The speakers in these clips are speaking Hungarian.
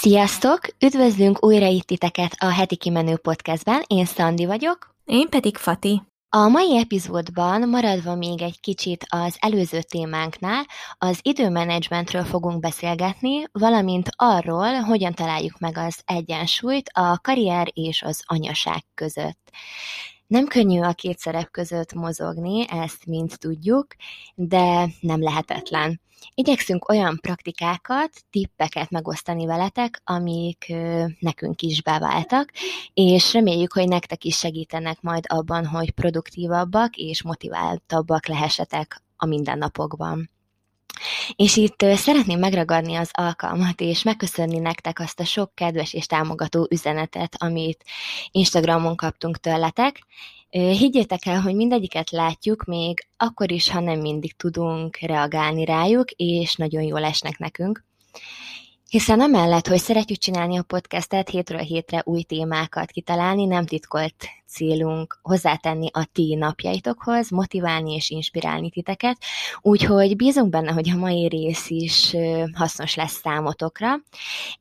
Sziasztok! Üdvözlünk újra itt titeket a heti kimenő podcastben. Én Szandi vagyok. Én pedig Fati. A mai epizódban maradva még egy kicsit az előző témánknál, az időmenedzsmentről fogunk beszélgetni, valamint arról, hogyan találjuk meg az egyensúlyt a karrier és az anyaság között. Nem könnyű a két szerep között mozogni, ezt mind tudjuk, de nem lehetetlen. Igyekszünk olyan praktikákat, tippeket megosztani veletek, amik nekünk is beváltak, és reméljük, hogy nektek is segítenek majd abban, hogy produktívabbak és motiváltabbak lehessetek a mindennapokban. És itt szeretném megragadni az alkalmat, és megköszönni nektek azt a sok kedves és támogató üzenetet, amit Instagramon kaptunk tőletek. Higgyétek el, hogy mindegyiket látjuk, még akkor is, ha nem mindig tudunk reagálni rájuk, és nagyon jól esnek nekünk. Hiszen amellett, hogy szeretjük csinálni a podcastet, hétről hétre új témákat kitalálni, nem titkolt célunk hozzátenni a ti napjaitokhoz, motiválni és inspirálni titeket, úgyhogy bízunk benne, hogy a mai rész is hasznos lesz számotokra,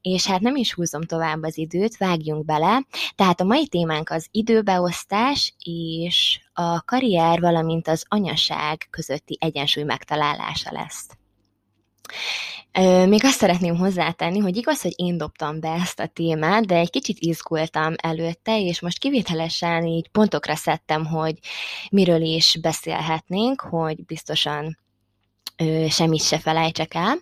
és hát nem is húzom tovább az időt, vágjunk bele. Tehát a mai témánk az időbeosztás és a karrier, valamint az anyaság közötti egyensúly megtalálása lesz. Még azt szeretném hozzátenni, hogy igaz, hogy én dobtam be ezt a témát, de egy kicsit izgultam előtte, és most kivételesen így pontokra szedtem, hogy miről is beszélhetnénk, hogy biztosan ö, semmit se felejtsek el.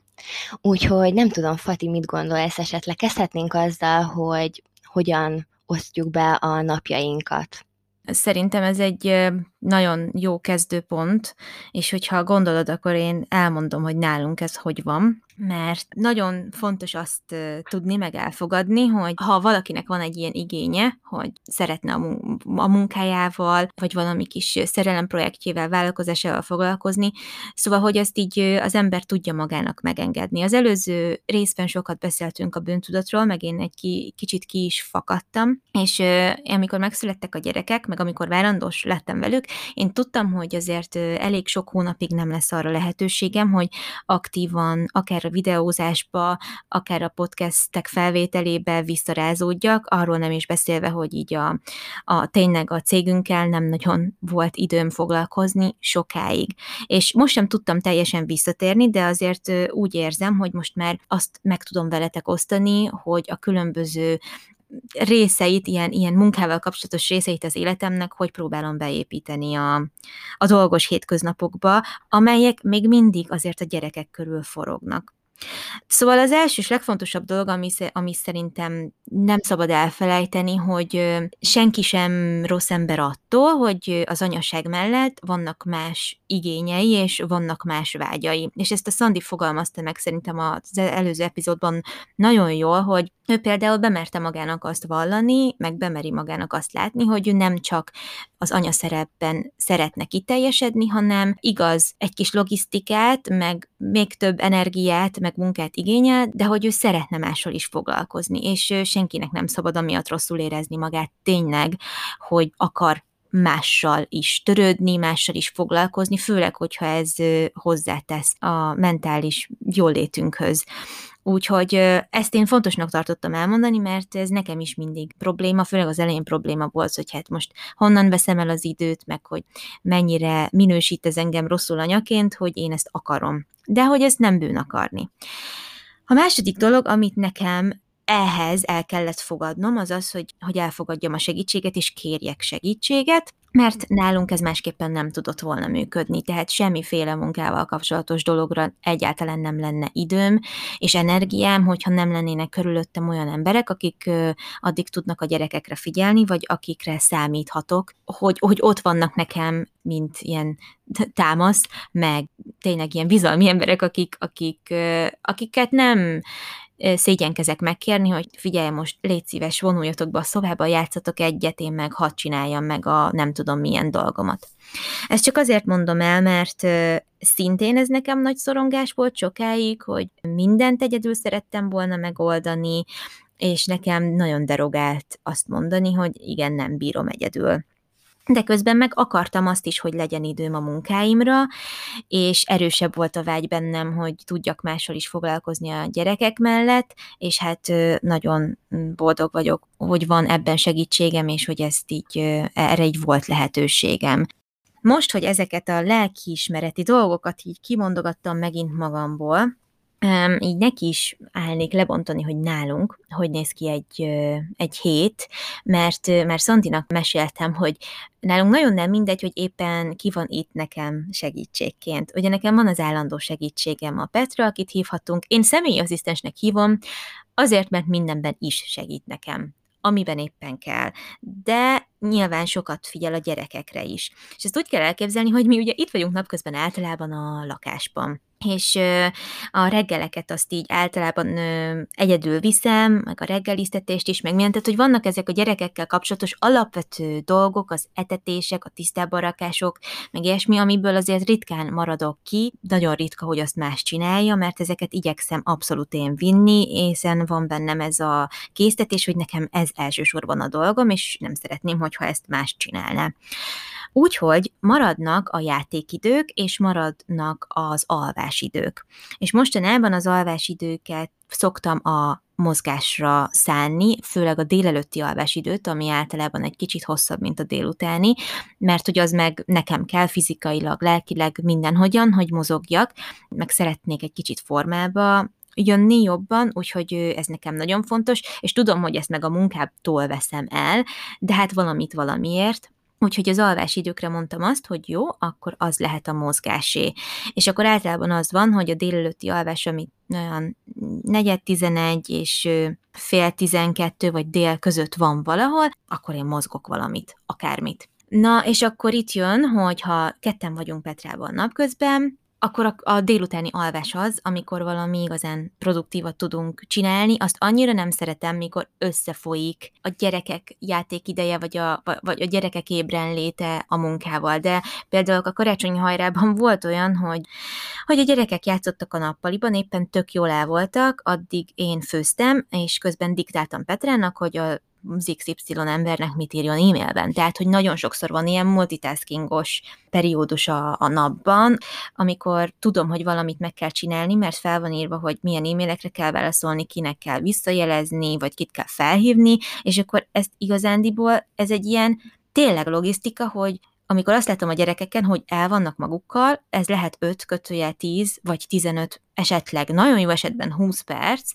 Úgyhogy nem tudom, Fati, mit gondolsz esetleg? Kezdhetnénk azzal, hogy hogyan osztjuk be a napjainkat. Szerintem ez egy nagyon jó kezdőpont, és hogyha gondolod, akkor én elmondom, hogy nálunk ez hogy van mert nagyon fontos azt tudni, meg elfogadni, hogy ha valakinek van egy ilyen igénye, hogy szeretne a, munkájával, vagy valami kis szerelemprojektjével, vállalkozásával foglalkozni, szóval, hogy ezt így az ember tudja magának megengedni. Az előző részben sokat beszéltünk a bűntudatról, meg én egy ki, kicsit ki is fakadtam, és amikor megszülettek a gyerekek, meg amikor várandós lettem velük, én tudtam, hogy azért elég sok hónapig nem lesz arra lehetőségem, hogy aktívan, akár a videózásba, akár a podcastek felvételébe visszarázódjak, arról nem is beszélve, hogy így a, a tényleg a cégünkkel nem nagyon volt időm foglalkozni sokáig. És most sem tudtam teljesen visszatérni, de azért úgy érzem, hogy most már azt meg tudom veletek osztani, hogy a különböző részeit, ilyen, ilyen munkával kapcsolatos részeit az életemnek, hogy próbálom beépíteni a, a dolgos hétköznapokba, amelyek még mindig azért a gyerekek körül forognak. Szóval az első és legfontosabb dolog, ami, ami szerintem nem szabad elfelejteni, hogy senki sem rossz ember attól, hogy az anyaság mellett vannak más igényei, és vannak más vágyai. És ezt a Szandi fogalmazta meg szerintem az előző epizódban nagyon jól, hogy ő például bemerte magának azt vallani, meg bemeri magának azt látni, hogy ő nem csak az anyaszerepben szeretne kiteljesedni, hanem igaz, egy kis logisztikát, meg még több energiát, meg munkát igényel, de hogy ő szeretne mással is foglalkozni, és senkinek nem szabad amiatt rosszul érezni magát tényleg, hogy akar mással is törődni, mással is foglalkozni, főleg, hogyha ez hozzátesz a mentális jólétünkhöz. Úgyhogy ezt én fontosnak tartottam elmondani, mert ez nekem is mindig probléma, főleg az elején probléma volt, hogy hát most honnan veszem el az időt, meg hogy mennyire minősít ez engem rosszul anyaként, hogy én ezt akarom. De hogy ezt nem bűn akarni. A második dolog, amit nekem ehhez el kellett fogadnom, az az, hogy, hogy elfogadjam a segítséget, és kérjek segítséget, mert nálunk ez másképpen nem tudott volna működni, tehát semmiféle munkával kapcsolatos dologra egyáltalán nem lenne időm és energiám, hogyha nem lennének körülöttem olyan emberek, akik addig tudnak a gyerekekre figyelni, vagy akikre számíthatok, hogy, hogy ott vannak nekem, mint ilyen támasz, meg tényleg ilyen bizalmi emberek, akik, akik, akiket nem szégyenkezek megkérni, hogy figyelj, most légy szíves, vonuljatok be a szobába, játszatok egyet, én meg hadd csináljam meg a nem tudom milyen dolgomat. Ezt csak azért mondom el, mert szintén ez nekem nagy szorongás volt sokáig, hogy mindent egyedül szerettem volna megoldani, és nekem nagyon derogált azt mondani, hogy igen, nem bírom egyedül. De közben meg akartam azt is, hogy legyen időm a munkáimra, és erősebb volt a vágy bennem, hogy tudjak máshol is foglalkozni a gyerekek mellett, és hát nagyon boldog vagyok, hogy van ebben segítségem, és hogy ezt így, erre így volt lehetőségem. Most, hogy ezeket a lelkiismereti dolgokat így kimondogattam megint magamból, így neki is állnék lebontani, hogy nálunk, hogy néz ki egy, egy hét, mert, mert Szantinak meséltem, hogy nálunk nagyon nem mindegy, hogy éppen ki van itt nekem segítségként. Ugye nekem van az állandó segítségem a Petra, akit hívhatunk. Én személyi asszisztensnek hívom, azért, mert mindenben is segít nekem amiben éppen kell. De nyilván sokat figyel a gyerekekre is. És ezt úgy kell elképzelni, hogy mi ugye itt vagyunk napközben általában a lakásban. És a reggeleket azt így általában egyedül viszem, meg a reggelisztetést is, meg milyen, tehát hogy vannak ezek a gyerekekkel kapcsolatos alapvető dolgok, az etetések, a tisztábarakások, meg ilyesmi, amiből azért ritkán maradok ki, nagyon ritka, hogy azt más csinálja, mert ezeket igyekszem abszolút én vinni, hiszen van bennem ez a késztetés, hogy nekem ez elsősorban a dolgom, és nem szeretném, hogyha ezt más csinálná. Úgyhogy maradnak a játékidők, és maradnak az alvásidők. És mostanában az alvásidőket szoktam a mozgásra szánni, főleg a délelőtti alvásidőt, ami általában egy kicsit hosszabb, mint a délutáni, mert hogy az meg nekem kell fizikailag, lelkileg mindenhogyan, hogy mozogjak, meg szeretnék egy kicsit formába jönni jobban, úgyhogy ez nekem nagyon fontos, és tudom, hogy ezt meg a munkáptól veszem el, de hát valamit valamiért, Úgyhogy az alvási időkre mondtam azt, hogy jó, akkor az lehet a mozgásé. És akkor általában az van, hogy a délelőtti alvás, ami olyan negyed tizenegy és fél tizenkettő vagy dél között van valahol, akkor én mozgok valamit, akármit. Na, és akkor itt jön, hogy ha ketten vagyunk Petrával napközben, akkor a, a délutáni alvás az, amikor valami igazán produktívat tudunk csinálni, azt annyira nem szeretem, mikor összefolyik a gyerekek játékideje, vagy a, vagy a gyerekek ébrenléte a munkával. De például a karácsonyi hajrában volt olyan, hogy, hogy a gyerekek játszottak a nappaliban, éppen tök jól el voltak, addig én főztem, és közben diktáltam Petrának, hogy a az XY embernek mit írjon e-mailben. Tehát, hogy nagyon sokszor van ilyen multitaskingos periódus a, a napban, amikor tudom, hogy valamit meg kell csinálni, mert fel van írva, hogy milyen e-mailekre kell válaszolni, kinek kell visszajelezni, vagy kit kell felhívni, és akkor ezt igazándiból, ez egy ilyen tényleg logisztika, hogy amikor azt látom a gyerekeken, hogy el vannak magukkal, ez lehet 5 kötője 10 vagy 15, esetleg nagyon jó esetben 20 perc,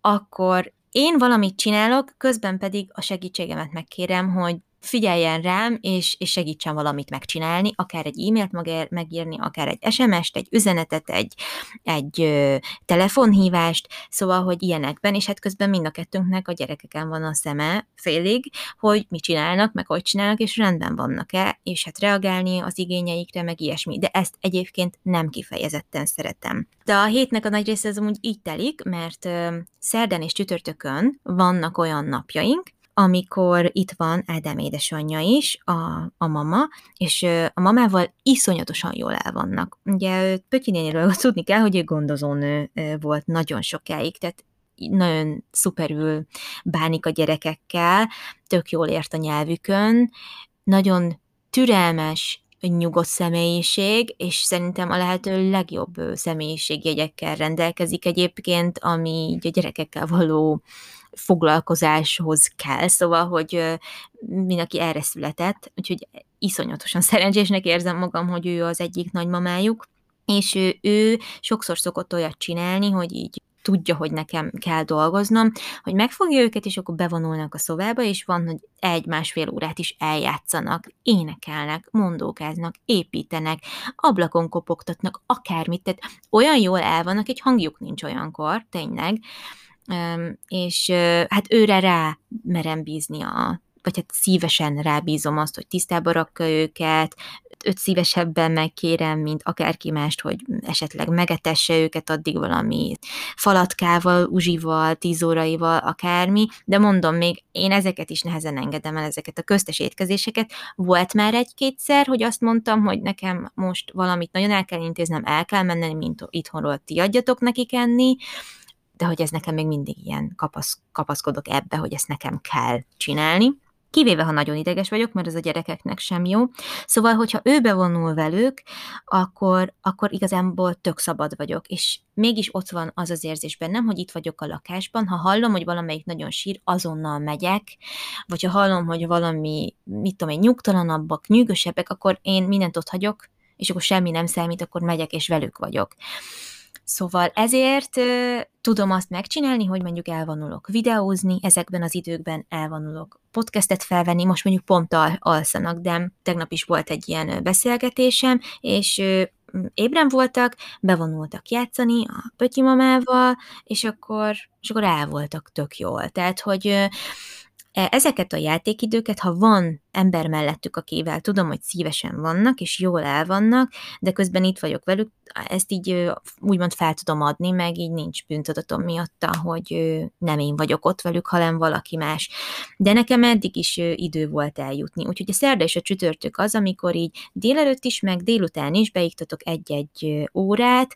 akkor én valamit csinálok, közben pedig a segítségemet megkérem, hogy figyeljen rám, és, és segítsen valamit megcsinálni, akár egy e-mailt megírni, akár egy SMS-t, egy üzenetet, egy, egy ö, telefonhívást, szóval, hogy ilyenekben, és hát közben mind a kettőnknek a gyerekeken van a szeme félig, hogy mit csinálnak, meg hogy csinálnak, és rendben vannak-e, és hát reagálni az igényeikre, meg ilyesmi. De ezt egyébként nem kifejezetten szeretem. De a hétnek a nagy része az amúgy így telik, mert ö, szerdán és csütörtökön vannak olyan napjaink, amikor itt van Ádám édesanyja is, a, a mama, és a mamával iszonyatosan jól el vannak. Ugye Pötyi néniről tudni kell, hogy ő gondozónő volt nagyon sokáig, tehát nagyon szuperül bánik a gyerekekkel, tök jól ért a nyelvükön, nagyon türelmes, nyugodt személyiség, és szerintem a lehető legjobb személyiségjegyekkel rendelkezik egyébként, ami a gyerekekkel való foglalkozáshoz kell, szóval, hogy mindenki erre született, úgyhogy iszonyatosan szerencsésnek érzem magam, hogy ő az egyik nagymamájuk, és ő, ő sokszor szokott olyat csinálni, hogy így tudja, hogy nekem kell dolgoznom, hogy megfogja őket, és akkor bevonulnak a szobába, és van, hogy egy-másfél órát is eljátszanak, énekelnek, mondókáznak, építenek, ablakon kopogtatnak, akármit, tehát olyan jól el vannak, egy hangjuk nincs olyankor, tényleg, és hát őre rá merem bízni a vagy hát szívesen rábízom azt, hogy tisztába rakja őket, őt szívesebben megkérem, mint akárki mást, hogy esetleg megetesse őket addig valami falatkával, uzsival, tízóraival, akármi, de mondom még, én ezeket is nehezen engedem el, ezeket a köztes étkezéseket. Volt már egy-kétszer, hogy azt mondtam, hogy nekem most valamit nagyon el kell intéznem, el kell mennem, mint itthonról ti adjatok nekik enni, de hogy ez nekem még mindig ilyen kapasz, kapaszkodok ebbe, hogy ezt nekem kell csinálni. kivéve, ha nagyon ideges vagyok, mert ez a gyerekeknek sem jó. Szóval, hogyha ő bevonul velük, akkor, akkor igazából tök szabad vagyok, és mégis ott van az az érzés bennem, hogy itt vagyok a lakásban, ha hallom, hogy valamelyik nagyon sír, azonnal megyek, vagy ha hallom, hogy valami, mit tudom én, nyugtalanabbak, nyűgösebbek, akkor én mindent ott hagyok, és akkor semmi nem számít, akkor megyek és velük vagyok. Szóval ezért tudom azt megcsinálni, hogy mondjuk elvonulok videózni, ezekben az időkben elvonulok podcastet felvenni, most mondjuk pont al- alszanak, de tegnap is volt egy ilyen beszélgetésem, és ébren voltak, bevonultak játszani a pötyimamával, és akkor, és akkor el voltak tök jól. Tehát, hogy ezeket a játékidőket, ha van ember mellettük, akivel tudom, hogy szívesen vannak, és jól el vannak, de közben itt vagyok velük, ezt így úgymond fel tudom adni, meg így nincs bűntudatom miatta, hogy nem én vagyok ott velük, hanem valaki más. De nekem eddig is idő volt eljutni. Úgyhogy a szerda és a csütörtök az, amikor így délelőtt is, meg délután is beiktatok egy-egy órát,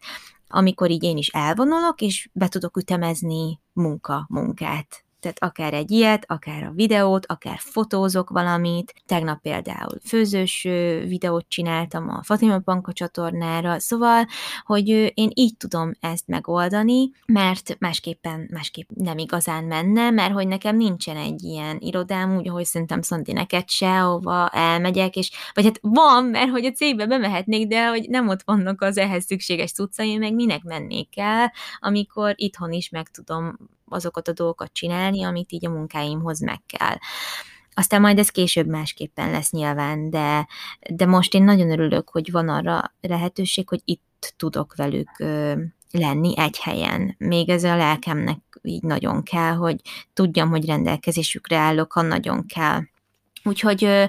amikor így én is elvonulok, és be tudok ütemezni munka, munkát tehát akár egy ilyet, akár a videót, akár fotózok valamit. Tegnap például főzős videót csináltam a Fatima Banka csatornára, szóval, hogy én így tudom ezt megoldani, mert másképpen, másképp nem igazán menne, mert hogy nekem nincsen egy ilyen irodám, úgy, ahogy szerintem Szanti neked se, ahova elmegyek, és vagy hát van, mert hogy a cégbe bemehetnék, de hogy nem ott vannak az ehhez szükséges cuccai, meg minek mennék el, amikor itthon is meg tudom azokat a dolgokat csinálni, amit így a munkáimhoz meg kell. Aztán majd ez később másképpen lesz nyilván, de, de most én nagyon örülök, hogy van arra lehetőség, hogy itt tudok velük ö, lenni egy helyen. Még ez a lelkemnek így nagyon kell, hogy tudjam, hogy rendelkezésükre állok, ha nagyon kell. Úgyhogy ö,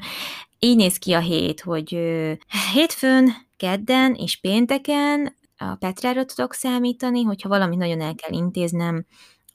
így néz ki a hét, hogy ö, hétfőn, kedden és pénteken a Petrára tudok számítani, hogyha valamit nagyon el kell intéznem,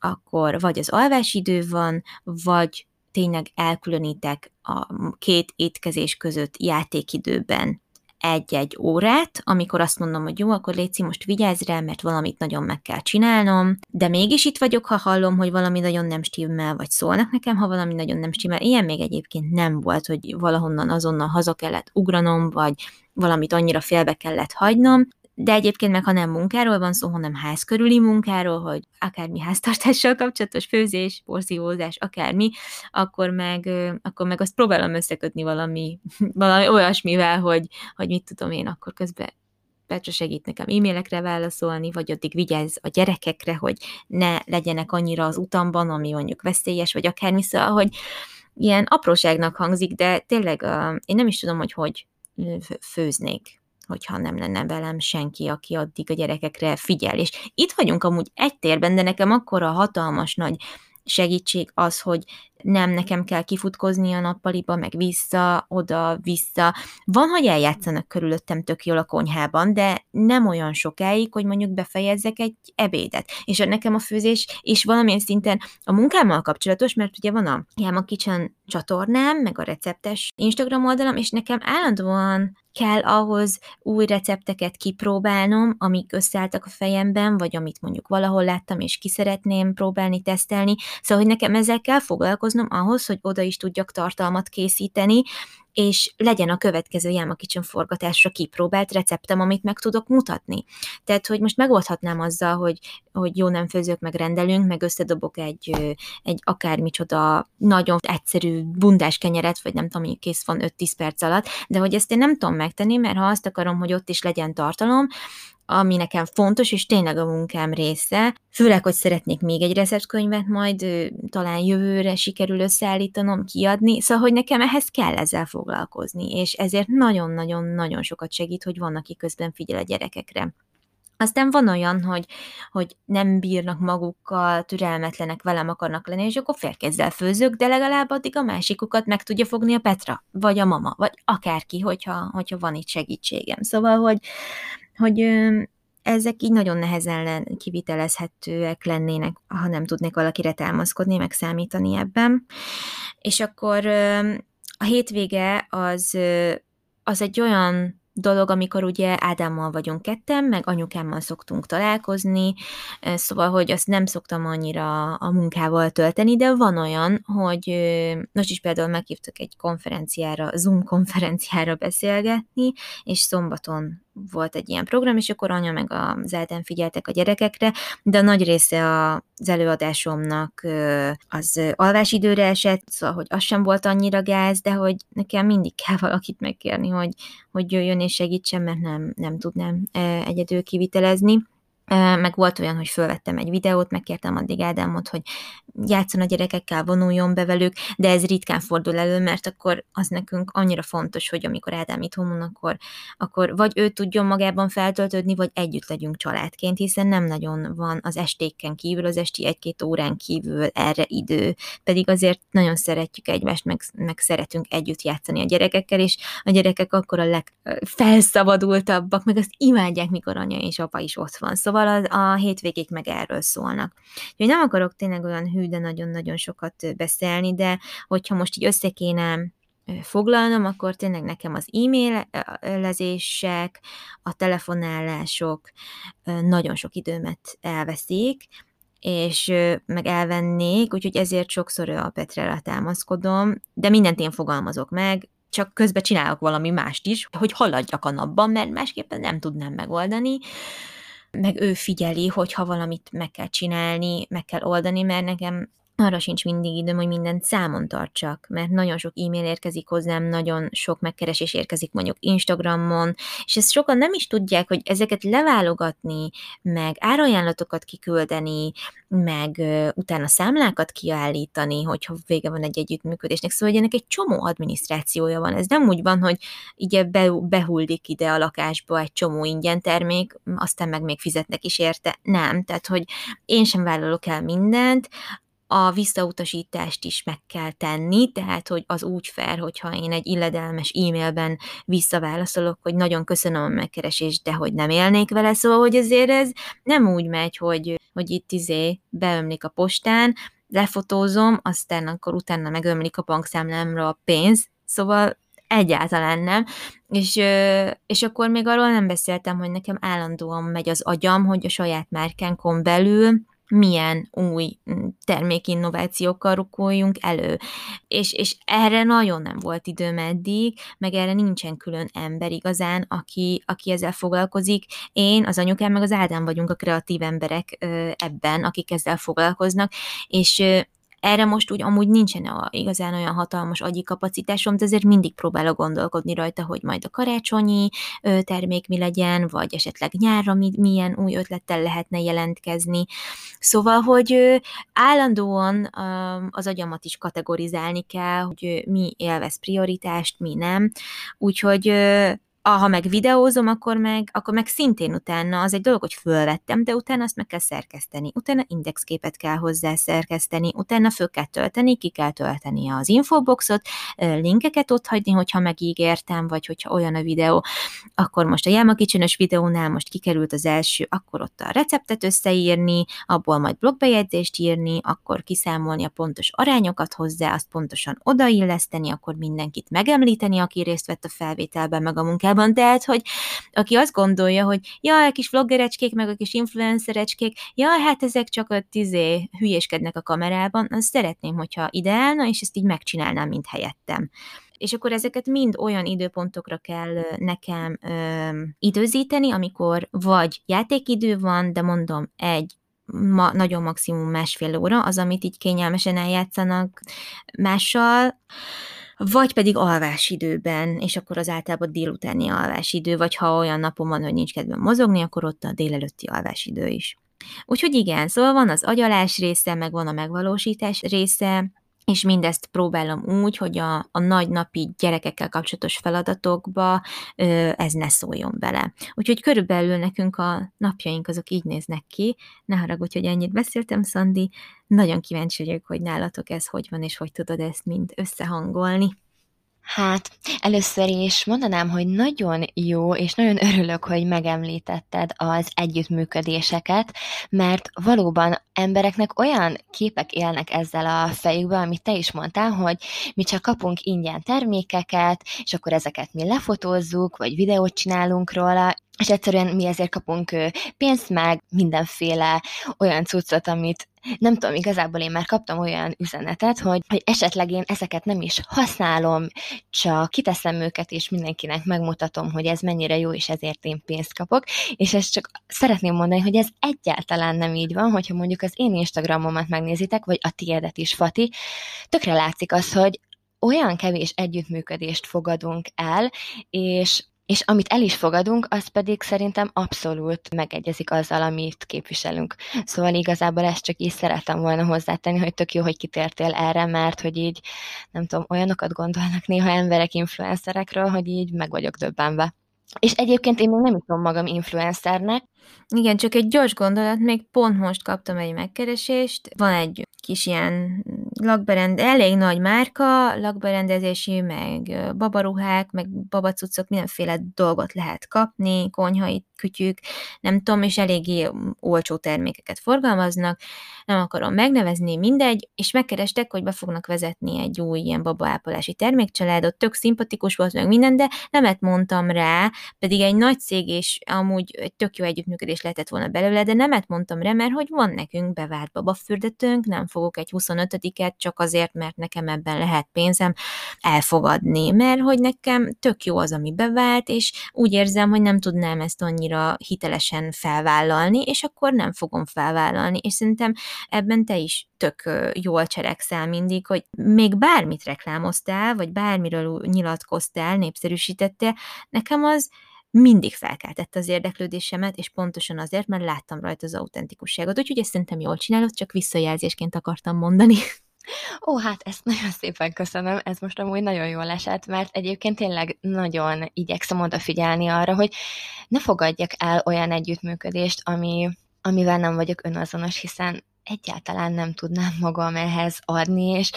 akkor vagy az alvásidő van, vagy tényleg elkülönítek a két étkezés között játékidőben egy-egy órát, amikor azt mondom, hogy jó, akkor Léci, most vigyázz rá, mert valamit nagyon meg kell csinálnom, de mégis itt vagyok, ha hallom, hogy valami nagyon nem stimmel, vagy szólnak nekem, ha valami nagyon nem stimmel. Ilyen még egyébként nem volt, hogy valahonnan azonnal haza kellett ugranom, vagy valamit annyira félbe kellett hagynom, de egyébként meg, ha nem munkáról van szó, hanem ház körüli munkáról, hogy akármi háztartással kapcsolatos főzés, porszívózás, akármi, akkor meg, akkor meg azt próbálom összekötni valami, valami olyasmivel, hogy, hogy mit tudom én, akkor közben Petra segít nekem e-mailekre válaszolni, vagy addig vigyázz a gyerekekre, hogy ne legyenek annyira az utamban, ami mondjuk veszélyes, vagy akármi, szóval, hogy ilyen apróságnak hangzik, de tényleg uh, én nem is tudom, hogy hogy főznék hogyha nem lenne velem senki, aki addig a gyerekekre figyel. És itt vagyunk amúgy egy térben, de nekem akkora hatalmas nagy segítség az, hogy nem nekem kell kifutkozni a nappaliba, meg vissza, oda, vissza. Van, hogy eljátszanak körülöttem tök jól a konyhában, de nem olyan sokáig, hogy mondjuk befejezzek egy ebédet. És nekem a főzés is valamilyen szinten a munkámmal kapcsolatos, mert ugye van a Jáma Kitchen csatornám, meg a receptes Instagram oldalam, és nekem állandóan kell ahhoz új recepteket kipróbálnom, amik összeálltak a fejemben, vagy amit mondjuk valahol láttam, és ki szeretném próbálni, tesztelni. Szóval, hogy nekem ezzel kell foglalkoznom ahhoz, hogy oda is tudjak tartalmat készíteni, és legyen a következő Jáma Kitchen forgatásra kipróbált receptem, amit meg tudok mutatni. Tehát, hogy most megoldhatnám azzal, hogy, hogy jó nem főzök, meg rendelünk, meg összedobok egy, egy akármicsoda nagyon egyszerű bundás kenyeret, vagy nem tudom, kész van 5-10 perc alatt, de hogy ezt én nem tudom megtenni, mert ha azt akarom, hogy ott is legyen tartalom, ami nekem fontos, és tényleg a munkám része. Főleg, hogy szeretnék még egy receptkönyvet majd talán jövőre sikerül összeállítanom, kiadni, szóval, hogy nekem ehhez kell ezzel foglalkozni, és ezért nagyon-nagyon-nagyon sokat segít, hogy van, aki közben figyel a gyerekekre. Aztán van olyan, hogy, hogy nem bírnak magukkal, türelmetlenek velem akarnak lenni, és akkor félkezzel főzök, de legalább addig a másikukat meg tudja fogni a Petra, vagy a mama, vagy akárki, hogyha, hogyha van itt segítségem. Szóval, hogy hogy ezek így nagyon nehezen kivitelezhetőek lennének, ha nem tudnék valakire támaszkodni, meg számítani ebben. És akkor a hétvége az, az egy olyan dolog, amikor ugye Ádámmal vagyunk ketten, meg anyukámmal szoktunk találkozni, szóval, hogy azt nem szoktam annyira a munkával tölteni, de van olyan, hogy most is például meghívtak egy konferenciára, Zoom konferenciára beszélgetni, és szombaton volt egy ilyen program, és akkor anya meg az Ádám figyeltek a gyerekekre, de a nagy része az előadásomnak az alvásidőre esett, szóval, hogy az sem volt annyira gáz, de hogy nekem mindig kell valakit megkérni, hogy, hogy jöjjön és segítsen, mert nem, nem tudnám egyedül kivitelezni meg volt olyan, hogy fölvettem egy videót, megkértem addig Ádámot, hogy játszon a gyerekekkel, vonuljon be velük, de ez ritkán fordul elő, mert akkor az nekünk annyira fontos, hogy amikor Ádám itthon van, akkor, akkor vagy ő tudjon magában feltöltődni, vagy együtt legyünk családként, hiszen nem nagyon van az estéken kívül, az esti egy-két órán kívül erre idő, pedig azért nagyon szeretjük egymást, meg, meg szeretünk együtt játszani a gyerekekkel, és a gyerekek akkor a legfelszabadultabbak, meg azt imádják, mikor anya és apa is ott van. Szóval Szóval a, a hétvégék meg erről szólnak. Úgyhogy nem akarok tényleg olyan hű, de nagyon-nagyon sokat beszélni, de hogyha most így össze kéne foglalnom, akkor tényleg nekem az e-mailezések, a telefonálások nagyon sok időmet elveszik, és meg elvennék, úgyhogy ezért sokszor a Petrel támaszkodom, de mindent én fogalmazok meg, csak közben csinálok valami mást is, hogy haladjak a napban, mert másképpen nem tudnám megoldani meg ő figyeli, hogyha valamit meg kell csinálni, meg kell oldani, mert nekem arra sincs mindig időm, hogy mindent számon tartsak, mert nagyon sok e-mail érkezik hozzám, nagyon sok megkeresés érkezik mondjuk Instagramon, és ezt sokan nem is tudják, hogy ezeket leválogatni, meg árajánlatokat kiküldeni, meg utána számlákat kiállítani, hogyha vége van egy együttműködésnek, szóval hogy ennek egy csomó adminisztrációja van. Ez nem úgy van, hogy így be, behullik ide a lakásba egy csomó ingyen termék, aztán meg még fizetnek is érte. Nem, tehát hogy én sem vállalok el mindent, a visszautasítást is meg kell tenni, tehát hogy az úgy fel, hogyha én egy illedelmes e-mailben visszaválaszolok, hogy nagyon köszönöm a megkeresést, de hogy nem élnék vele, szóval hogy ezért ez nem úgy megy, hogy, hogy itt izé beömlik a postán, lefotózom, aztán akkor utána megömlik a bankszámlámra a pénz, szóval egyáltalán nem. És, és akkor még arról nem beszéltem, hogy nekem állandóan megy az agyam, hogy a saját márkánkon belül milyen új mm, termékinnovációkkal rukoljunk elő. És, és erre nagyon nem volt időm eddig, meg erre nincsen külön ember igazán, aki, aki ezzel foglalkozik. Én, az anyukám, meg az Ádám vagyunk a kreatív emberek ebben, akik ezzel foglalkoznak, és erre most úgy amúgy nincsen a, igazán olyan hatalmas agyi kapacitásom, de azért mindig próbálok gondolkodni rajta, hogy majd a karácsonyi termék mi legyen, vagy esetleg nyárra mi, milyen új ötlettel lehetne jelentkezni. Szóval, hogy állandóan az agyamat is kategorizálni kell, hogy mi élvez prioritást, mi nem. Úgyhogy ö, ha meg videózom, akkor meg, akkor meg szintén utána az egy dolog, hogy fölvettem, de utána azt meg kell szerkeszteni, utána indexképet kell hozzá szerkeszteni, utána föl kell tölteni, ki kell tölteni az infoboxot, linkeket ott hagyni, hogyha megígértem, vagy hogyha olyan a videó, akkor most a Jelma kicsinös videónál most kikerült az első, akkor ott a receptet összeírni, abból majd blogbejegyzést írni, akkor kiszámolni a pontos arányokat hozzá, azt pontosan odailleszteni, akkor mindenkit megemlíteni, aki részt vett a felvételben, meg a munkában, Amerikában, tehát, hogy aki azt gondolja, hogy ja, a kis vloggerecskék, meg a kis influencerecskék, ja, hát ezek csak a tizé hülyéskednek a kamerában, azt szeretném, hogyha ideálna, és ezt így megcsinálnám, mint helyettem. És akkor ezeket mind olyan időpontokra kell nekem ö, időzíteni, amikor vagy játékidő van, de mondom, egy ma, nagyon maximum másfél óra, az, amit így kényelmesen eljátszanak mással, vagy pedig alvásidőben, és akkor az általában délutáni alvásidő, vagy ha olyan napon van, hogy nincs kedvem mozogni, akkor ott a délelőtti alvásidő is. Úgyhogy igen, szóval van az agyalás része, meg van a megvalósítás része, és mindezt próbálom úgy, hogy a, a nagy napi gyerekekkel kapcsolatos feladatokba ez ne szóljon bele. Úgyhogy körülbelül nekünk a napjaink azok így néznek ki. Ne haragudj, hogy ennyit beszéltem, Szandi. Nagyon kíváncsi vagyok, hogy nálatok ez hogy van, és hogy tudod ezt mind összehangolni. Hát, először is mondanám, hogy nagyon jó, és nagyon örülök, hogy megemlítetted az együttműködéseket, mert valóban embereknek olyan képek élnek ezzel a fejükben, amit te is mondtál, hogy mi csak kapunk ingyen termékeket, és akkor ezeket mi lefotózzuk, vagy videót csinálunk róla, és egyszerűen mi ezért kapunk pénzt, meg mindenféle olyan cuccot, amit nem tudom, igazából én már kaptam olyan üzenetet, hogy, hogy esetleg én ezeket nem is használom, csak kiteszem őket, és mindenkinek megmutatom, hogy ez mennyire jó, és ezért én pénzt kapok, és ezt csak szeretném mondani, hogy ez egyáltalán nem így van, hogyha mondjuk az én Instagramomat megnézitek, vagy a tiédet is, Fati, tökre látszik az, hogy olyan kevés együttműködést fogadunk el, és és amit el is fogadunk, az pedig szerintem abszolút megegyezik azzal, amit képviselünk. Szóval igazából ezt csak így szerettem volna hozzátenni, hogy tök jó, hogy kitértél erre, mert hogy így, nem tudom, olyanokat gondolnak néha emberek influencerekről, hogy így meg vagyok döbbenve. És egyébként én még nem tudom magam influencernek. Igen, csak egy gyors gondolat, még pont most kaptam egy megkeresést. Van egy kis ilyen lakberend, elég nagy márka, lakberendezési, meg babaruhák, meg babacucok, mindenféle dolgot lehet kapni, konyhai kütyük, nem tudom, és eléggé olcsó termékeket forgalmaznak, nem akarom megnevezni, mindegy, és megkerestek, hogy be fognak vezetni egy új ilyen babaápolási termékcsaládot, tök szimpatikus volt meg minden, de nemet mondtam rá, pedig egy nagy cég, és amúgy egy tök jó együttműködés lehetett volna belőle, de nemet mondtam rá, mert hogy van nekünk bevált babafürdetőnk, nem fogok egy 25-et csak azért, mert nekem ebben lehet pénzem elfogadni, mert hogy nekem tök jó az, ami bevált, és úgy érzem, hogy nem tudnám ezt annyira hitelesen felvállalni, és akkor nem fogom felvállalni, és szerintem ebben te is tök jól cserekszel mindig, hogy még bármit reklámoztál, vagy bármiről nyilatkoztál, népszerűsítettél, nekem az mindig felkeltette az érdeklődésemet, és pontosan azért, mert láttam rajta az autentikusságot. Úgyhogy ezt szerintem jól csinálod, csak visszajelzésként akartam mondani. Ó, hát ezt nagyon szépen köszönöm, ez most amúgy nagyon jól esett, mert egyébként tényleg nagyon igyekszem odafigyelni arra, hogy ne fogadjak el olyan együttműködést, ami, amivel nem vagyok önazonos, hiszen egyáltalán nem tudnám magam ehhez adni, és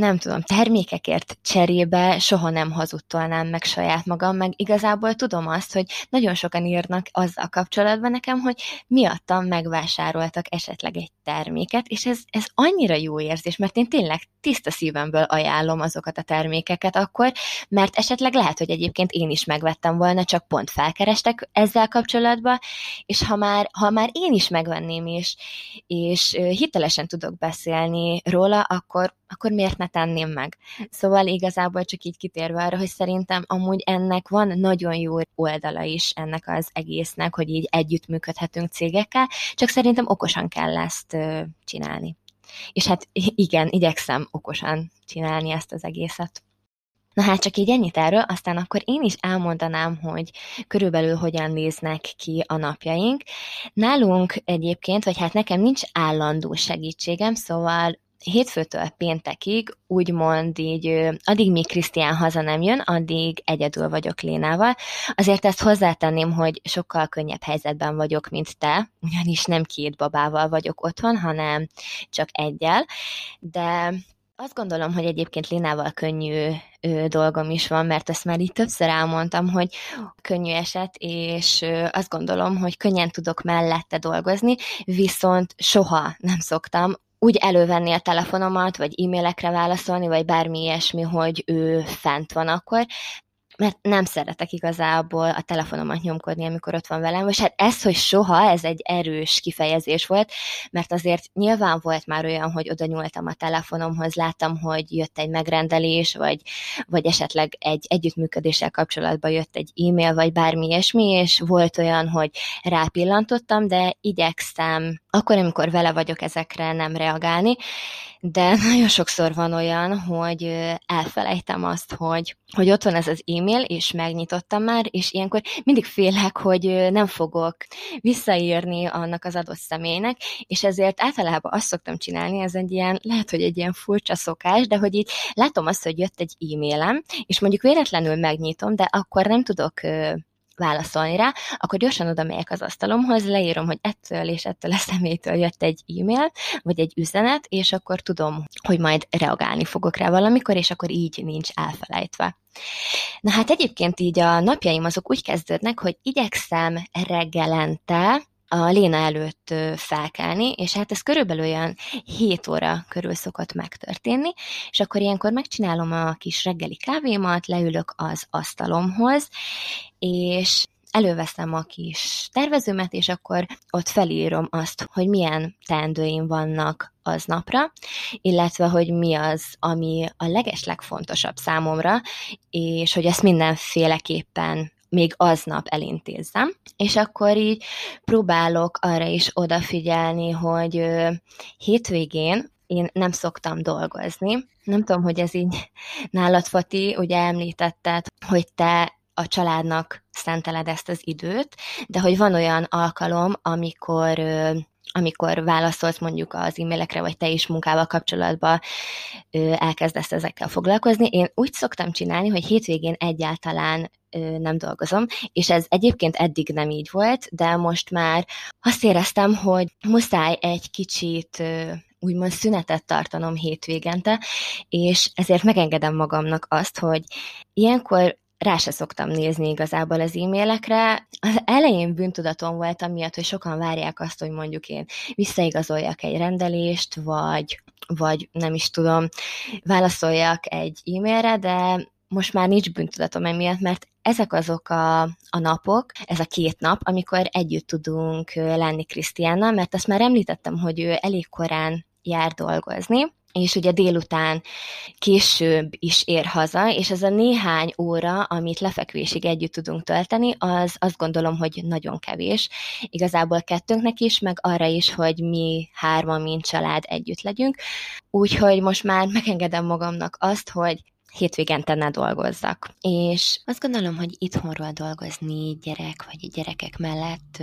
nem tudom, termékekért cserébe soha nem hazudtolnám meg saját magam, meg igazából tudom azt, hogy nagyon sokan írnak azzal kapcsolatban nekem, hogy miattam megvásároltak esetleg egy terméket, és ez, ez annyira jó érzés, mert én tényleg tiszta szívemből ajánlom azokat a termékeket akkor, mert esetleg lehet, hogy egyébként én is megvettem volna, csak pont felkerestek ezzel kapcsolatban, és ha már, ha már én is megvenném, és, és hitelesen tudok beszélni róla, akkor, akkor miért ne tenném meg? Szóval igazából csak így kitérve arra, hogy szerintem amúgy ennek van nagyon jó oldala is ennek az egésznek, hogy így együttműködhetünk cégekkel, csak szerintem okosan kell ezt csinálni. És hát igen, igyekszem okosan csinálni ezt az egészet. Na hát csak így ennyit erről, aztán akkor én is elmondanám, hogy körülbelül hogyan néznek ki a napjaink. Nálunk egyébként, vagy hát nekem nincs állandó segítségem, szóval hétfőtől péntekig, úgymond így, addig míg Krisztián haza nem jön, addig egyedül vagyok Lénával. Azért ezt hozzátenném, hogy sokkal könnyebb helyzetben vagyok, mint te, ugyanis nem két babával vagyok otthon, hanem csak egyel, de azt gondolom, hogy egyébként Linával könnyű ö, dolgom is van, mert ezt már így többször elmondtam, hogy könnyű eset, és ö, azt gondolom, hogy könnyen tudok mellette dolgozni, viszont soha nem szoktam úgy elővenni a telefonomat, vagy e-mailekre válaszolni, vagy bármi ilyesmi, hogy ő fent van akkor, mert nem szeretek igazából a telefonomat nyomkodni, amikor ott van velem, és hát ez, hogy soha, ez egy erős kifejezés volt, mert azért nyilván volt már olyan, hogy oda nyúltam a telefonomhoz, láttam, hogy jött egy megrendelés, vagy, vagy esetleg egy együttműködéssel kapcsolatban jött egy e-mail, vagy bármi ilyesmi, és volt olyan, hogy rápillantottam, de igyekszem akkor, amikor vele vagyok, ezekre nem reagálni, de nagyon sokszor van olyan, hogy elfelejtem azt, hogy, hogy ott van ez az e-mail, és megnyitottam már, és ilyenkor mindig félek, hogy nem fogok visszaírni annak az adott személynek, és ezért általában azt szoktam csinálni, ez egy ilyen, lehet, hogy egy ilyen furcsa szokás, de hogy így látom azt, hogy jött egy e-mailem, és mondjuk véletlenül megnyitom, de akkor nem tudok válaszolni rá, akkor gyorsan oda megyek az asztalomhoz, leírom, hogy ettől és ettől a személytől jött egy e-mail, vagy egy üzenet, és akkor tudom, hogy majd reagálni fogok rá valamikor, és akkor így nincs elfelejtve. Na hát egyébként így a napjaim azok úgy kezdődnek, hogy igyekszem reggelente a Léna előtt felkelni, és hát ez körülbelül olyan 7 óra körül szokott megtörténni, és akkor ilyenkor megcsinálom a kis reggeli kávémat, leülök az asztalomhoz, és előveszem a kis tervezőmet, és akkor ott felírom azt, hogy milyen teendőim vannak az napra, illetve hogy mi az, ami a legeslegfontosabb számomra, és hogy ezt mindenféleképpen még aznap elintézzem, és akkor így próbálok arra is odafigyelni, hogy hétvégén én nem szoktam dolgozni. Nem tudom, hogy ez így nálad, Fati, ugye említetted, hogy te a családnak szenteled ezt az időt, de hogy van olyan alkalom, amikor amikor válaszolsz mondjuk az e-mailekre, vagy te is munkával kapcsolatban elkezdesz ezekkel foglalkozni. Én úgy szoktam csinálni, hogy hétvégén egyáltalán nem dolgozom, és ez egyébként eddig nem így volt, de most már azt éreztem, hogy muszáj egy kicsit úgymond szünetet tartanom hétvégente, és ezért megengedem magamnak azt, hogy ilyenkor rá se szoktam nézni igazából az e-mailekre. Az elején bűntudatom volt amiatt, hogy sokan várják azt, hogy mondjuk én visszaigazoljak egy rendelést, vagy, vagy nem is tudom, válaszoljak egy e-mailre, de most már nincs bűntudatom emiatt, mert ezek azok a, a napok, ez a két nap, amikor együtt tudunk lenni Krisztiánnal, mert azt már említettem, hogy ő elég korán jár dolgozni, és ugye délután később is ér haza, és ez a néhány óra, amit lefekvésig együtt tudunk tölteni, az azt gondolom, hogy nagyon kevés. Igazából kettőnknek is, meg arra is, hogy mi hárman, mint család együtt legyünk. Úgyhogy most már megengedem magamnak azt, hogy hétvégente ne dolgozzak. És azt gondolom, hogy itthonról dolgozni gyerek vagy gyerekek mellett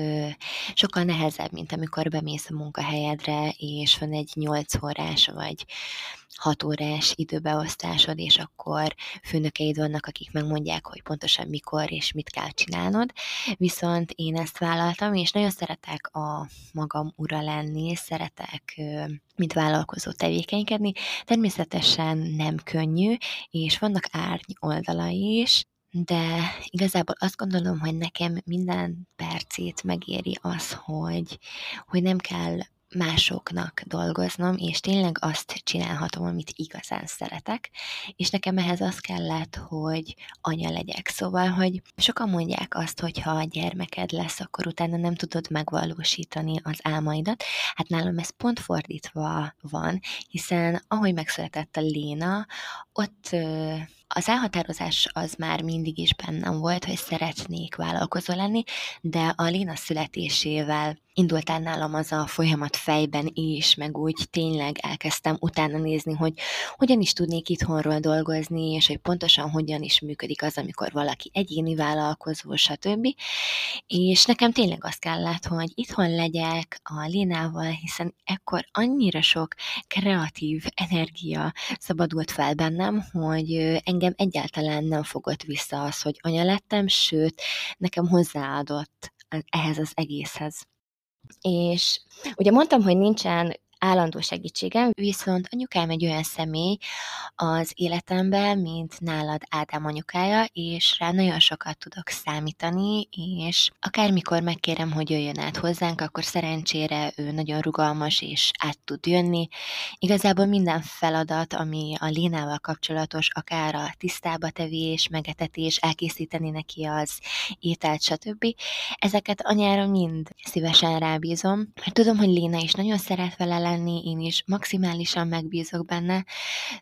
sokkal nehezebb, mint amikor bemész a munkahelyedre, és van egy 8 órás vagy 6 órás időbeosztásod, és akkor főnökeid vannak, akik megmondják, hogy pontosan mikor és mit kell csinálnod. Viszont én ezt vállaltam, és nagyon szeretek a magam ura lenni, szeretek mint vállalkozó tevékenykedni. Természetesen nem könnyű, és vannak árny oldalai is, de igazából azt gondolom, hogy nekem minden percét megéri az, hogy, hogy nem kell másoknak dolgoznom, és tényleg azt csinálhatom, amit igazán szeretek, és nekem ehhez az kellett, hogy anya legyek. Szóval, hogy sokan mondják azt, hogy ha a gyermeked lesz, akkor utána nem tudod megvalósítani az álmaidat. Hát nálam ez pont fordítva van, hiszen ahogy megszületett a Léna, ott az elhatározás az már mindig is bennem volt, hogy szeretnék vállalkozó lenni, de a Léna születésével indult el nálam az a folyamat fejben is, meg úgy tényleg elkezdtem utána nézni, hogy hogyan is tudnék itthonról dolgozni, és hogy pontosan hogyan is működik az, amikor valaki egyéni vállalkozó, stb. És nekem tényleg azt kellett, hogy itthon legyek a Lénával, hiszen ekkor annyira sok kreatív energia szabadult fel bennem, hogy engem egyáltalán nem fogott vissza az, hogy anya lettem, sőt, nekem hozzáadott ehhez az egészhez. És ugye mondtam, hogy nincsen állandó segítségem, viszont anyukám egy olyan személy az életemben, mint nálad Ádám anyukája, és rá nagyon sokat tudok számítani, és akármikor megkérem, hogy jöjjön át hozzánk, akkor szerencsére ő nagyon rugalmas, és át tud jönni. Igazából minden feladat, ami a Lénával kapcsolatos, akár a tisztába tevés, megetetés, elkészíteni neki az ételt, stb. Ezeket anyára mind szívesen rábízom, mert tudom, hogy Léna is nagyon szeret vele lenni, én is maximálisan megbízok benne,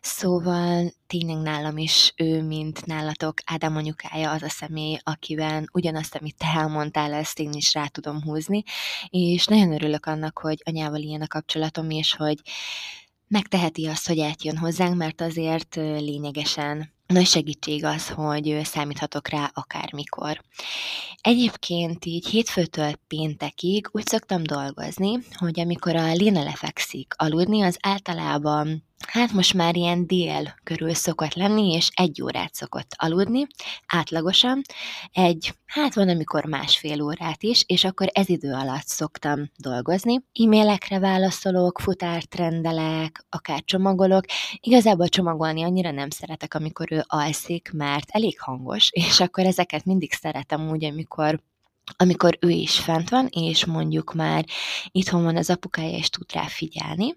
szóval tényleg nálam is ő, mint nálatok Ádám anyukája az a személy, akiben ugyanazt, amit te elmondtál, ezt én is rá tudom húzni, és nagyon örülök annak, hogy anyával ilyen a kapcsolatom, és hogy megteheti azt, hogy átjön hozzánk, mert azért lényegesen nagy segítség az, hogy számíthatok rá akármikor. Egyébként így hétfőtől péntekig úgy szoktam dolgozni, hogy amikor a Lina lefekszik aludni, az általában hát most már ilyen dél körül szokott lenni, és egy órát szokott aludni, átlagosan, egy, hát van amikor másfél órát is, és akkor ez idő alatt szoktam dolgozni. E-mailekre válaszolok, futárt rendelek, akár csomagolok. Igazából csomagolni annyira nem szeretek, amikor ő alszik, mert elég hangos, és akkor ezeket mindig szeretem úgy, amikor amikor ő is fent van, és mondjuk már itthon van az apukája, és tud rá figyelni.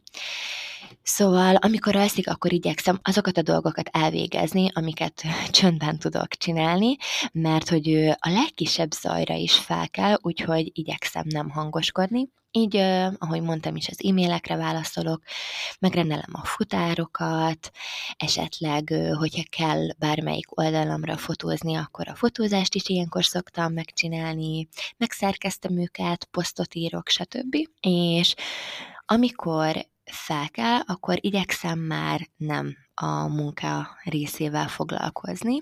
Szóval, amikor alszik, akkor igyekszem azokat a dolgokat elvégezni, amiket csöndben tudok csinálni, mert hogy a legkisebb zajra is fel kell, úgyhogy igyekszem nem hangoskodni. Így, ahogy mondtam is, az e-mailekre válaszolok, megrendelem a futárokat, esetleg, hogyha kell bármelyik oldalamra fotózni, akkor a fotózást is ilyenkor szoktam megcsinálni, megszerkeztem őket, posztot írok, stb. És amikor fel kell, akkor igyekszem már nem a munka részével foglalkozni,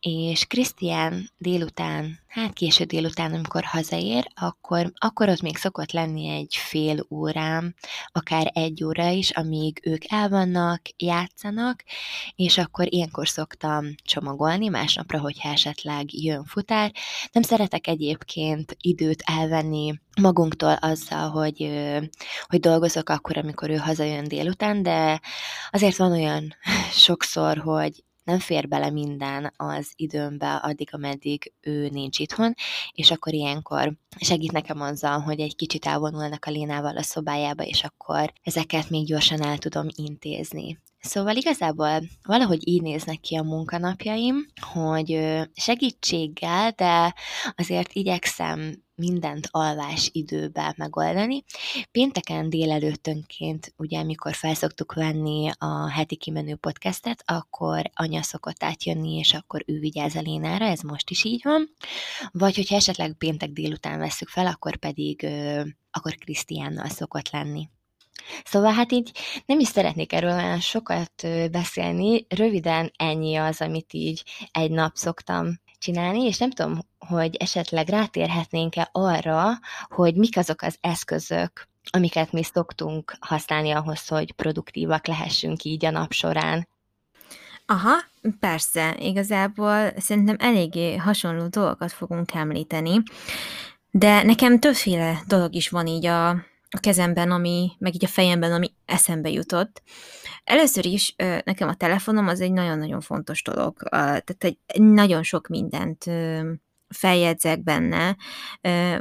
és Krisztián délután, hát késő délután, amikor hazaér, akkor, akkor ott még szokott lenni egy fél órám, akár egy óra is, amíg ők elvannak, játszanak, és akkor ilyenkor szoktam csomagolni, másnapra, hogyha esetleg jön futár. Nem szeretek egyébként időt elvenni magunktól azzal, hogy, hogy dolgozok akkor, amikor ő hazajön délután, de azért van olyan sokszor, hogy nem fér bele minden az időmbe addig, ameddig ő nincs itthon, és akkor ilyenkor segít nekem azzal, hogy egy kicsit elvonulnak a Lénával a szobájába, és akkor ezeket még gyorsan el tudom intézni. Szóval igazából valahogy így néznek ki a munkanapjaim, hogy segítséggel, de azért igyekszem mindent alvás időben megoldani. Pénteken délelőttönként, ugye amikor felszoktuk venni a heti kimenő podcastet, akkor anya szokott átjönni, és akkor ő vigyáz a Lénára, ez most is így van. Vagy hogyha esetleg péntek délután veszük fel, akkor pedig akkor Krisztiánnal szokott lenni. Szóval hát így nem is szeretnék erről olyan sokat beszélni, röviden ennyi az, amit így egy nap szoktam csinálni, és nem tudom, hogy esetleg rátérhetnénk-e arra, hogy mik azok az eszközök, amiket mi szoktunk használni ahhoz, hogy produktívak lehessünk így a nap során. Aha, persze, igazából szerintem eléggé hasonló dolgokat fogunk említeni, de nekem többféle dolog is van így a, a kezemben, ami, meg így a fejemben, ami eszembe jutott. Először is nekem a telefonom az egy nagyon-nagyon fontos dolog, tehát egy nagyon sok mindent feljegyzek benne,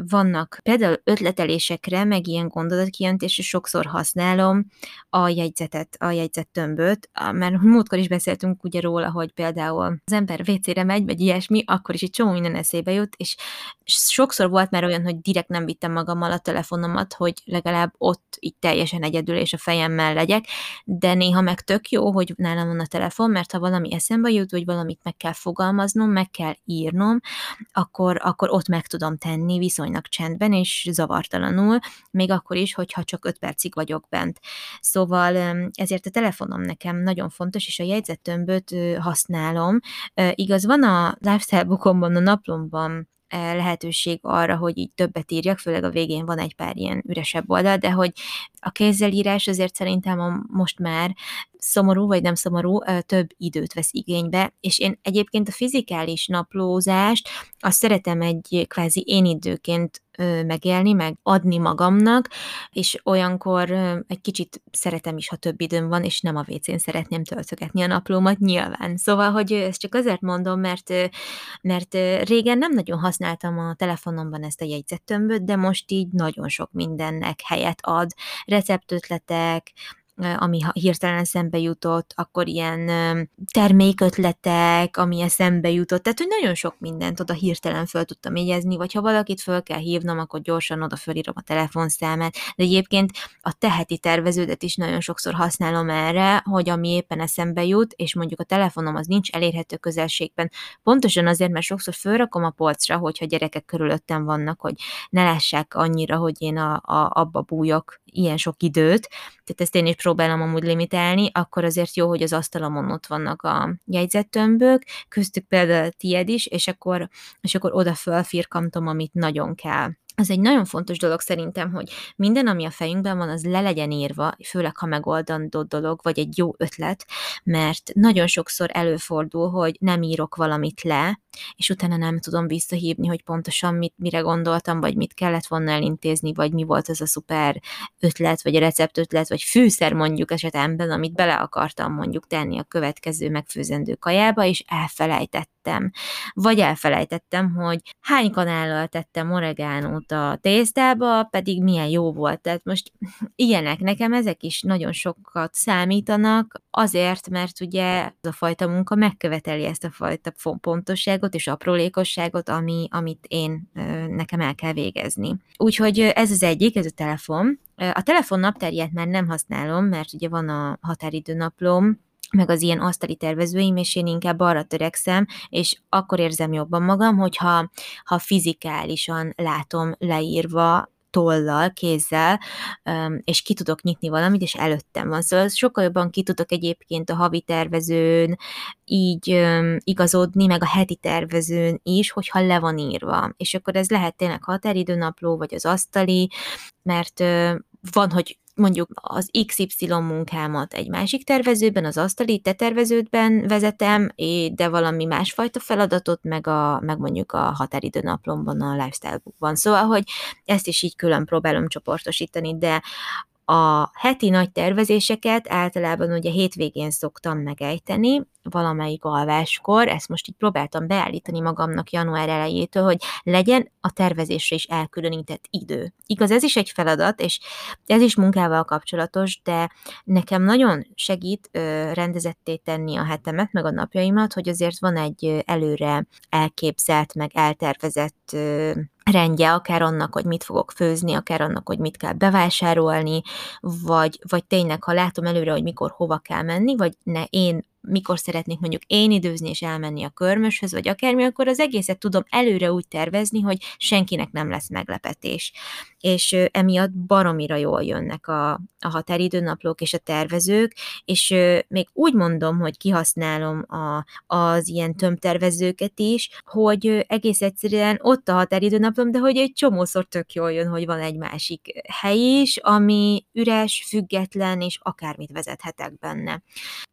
vannak például ötletelésekre, meg ilyen gondolatkijentésre sokszor használom a jegyzetet, a jegyzettömböt, mert múltkor is beszéltünk ugye róla, hogy például az ember WC-re megy, vagy ilyesmi, akkor is egy csomó minden eszébe jut, és sokszor volt már olyan, hogy direkt nem vittem magammal a telefonomat, hogy legalább ott így teljesen egyedül és a fejemmel legyek, de néha meg tök jó, hogy nálam van a telefon, mert ha valami eszembe jut, vagy valamit meg kell fogalmaznom, meg kell írnom, akkor, akkor ott meg tudom tenni viszonylag csendben és zavartalanul, még akkor is, hogyha csak öt percig vagyok bent. Szóval ezért a telefonom nekem nagyon fontos, és a jegyzettömböt használom. Igaz, van a lifestyle bookomban, a naplomban lehetőség arra, hogy így többet írjak, főleg a végén van egy pár ilyen üresebb oldal, de hogy a kézzelírás azért szerintem a, most már szomorú vagy nem szomorú, több időt vesz igénybe, és én egyébként a fizikális naplózást azt szeretem egy kvázi én időként megélni, meg adni magamnak, és olyankor egy kicsit szeretem is, ha több időm van, és nem a WC-n szeretném töltögetni a naplómat nyilván. Szóval, hogy ezt csak azért mondom, mert, mert régen nem nagyon használtam a telefonomban ezt a jegyzettömböt, de most így nagyon sok mindennek helyet ad. Receptötletek, ami hirtelen szembe jutott, akkor ilyen termékötletek, ami eszembe jutott, tehát hogy nagyon sok mindent oda hirtelen föl tudtam jegyezni, vagy ha valakit föl kell hívnom, akkor gyorsan oda fölírom a telefonszámát, de egyébként a teheti terveződet is nagyon sokszor használom erre, hogy ami éppen eszembe jut, és mondjuk a telefonom az nincs elérhető közelségben, pontosan azért, mert sokszor fölrakom a polcra, hogyha gyerekek körülöttem vannak, hogy ne lássák annyira, hogy én a, a, abba bújok ilyen sok időt, tehát ezt én is próbálom amúgy limitálni, akkor azért jó, hogy az asztalomon ott vannak a jegyzettömbök, köztük például a tied is, és akkor, és akkor oda fölfirkamtom, amit nagyon kell. Az egy nagyon fontos dolog szerintem, hogy minden, ami a fejünkben van, az le legyen írva, főleg ha megoldandó dolog, vagy egy jó ötlet, mert nagyon sokszor előfordul, hogy nem írok valamit le, és utána nem tudom visszahívni, hogy pontosan mit, mire gondoltam, vagy mit kellett volna elintézni, vagy mi volt az a szuper ötlet, vagy a receptötlet, vagy fűszer mondjuk esetemben, amit bele akartam mondjuk tenni a következő megfőzendő kajába, és elfelejtettem. Vagy elfelejtettem, hogy hány kanállal tettem oregánót a tésztába, pedig milyen jó volt. Tehát most ilyenek, nekem ezek is nagyon sokat számítanak, azért, mert ugye ez a fajta munka megköveteli ezt a fajta pontosságot, apróságot és aprólékosságot, ami, amit én nekem el kell végezni. Úgyhogy ez az egyik, ez a telefon. A telefon naptárját már nem használom, mert ugye van a határidő naplom, meg az ilyen asztali tervezőim, és én inkább arra törekszem, és akkor érzem jobban magam, hogyha ha fizikálisan látom leírva tollal, kézzel, és ki tudok nyitni valamit, és előttem van. Szóval sokkal jobban ki tudok egyébként a havi tervezőn így igazodni, meg a heti tervezőn is, hogyha le van írva. És akkor ez lehet tényleg határidőnapló, vagy az asztali, mert van, hogy mondjuk az XY munkámat egy másik tervezőben, az asztali te terveződben vezetem, de valami másfajta feladatot, meg, a, meg mondjuk a határidő naplomban, a lifestyle bookban. Szóval, hogy ezt is így külön próbálom csoportosítani, de a heti nagy tervezéseket általában ugye hétvégén szoktam megejteni, valamelyik alváskor, ezt most így próbáltam beállítani magamnak január elejétől, hogy legyen a tervezésre is elkülönített idő. Igaz, ez is egy feladat, és ez is munkával kapcsolatos, de nekem nagyon segít ö, rendezetté tenni a hetemet, meg a napjaimat, hogy azért van egy előre elképzelt, meg eltervezett ö, rendje, akár annak, hogy mit fogok főzni, akár annak, hogy mit kell bevásárolni, vagy, vagy tényleg, ha látom előre, hogy mikor hova kell menni, vagy ne én mikor szeretnék mondjuk én időzni és elmenni a körmöshöz, vagy akármi, akkor az egészet tudom előre úgy tervezni, hogy senkinek nem lesz meglepetés. És emiatt baromira jól jönnek a, a határidőnaplók és a tervezők, és még úgy mondom, hogy kihasználom a, az ilyen tömtervezőket is, hogy egész egyszerűen ott a határidőnaplom, de hogy egy csomószor tök jól jön, hogy van egy másik hely is, ami üres, független, és akármit vezethetek benne.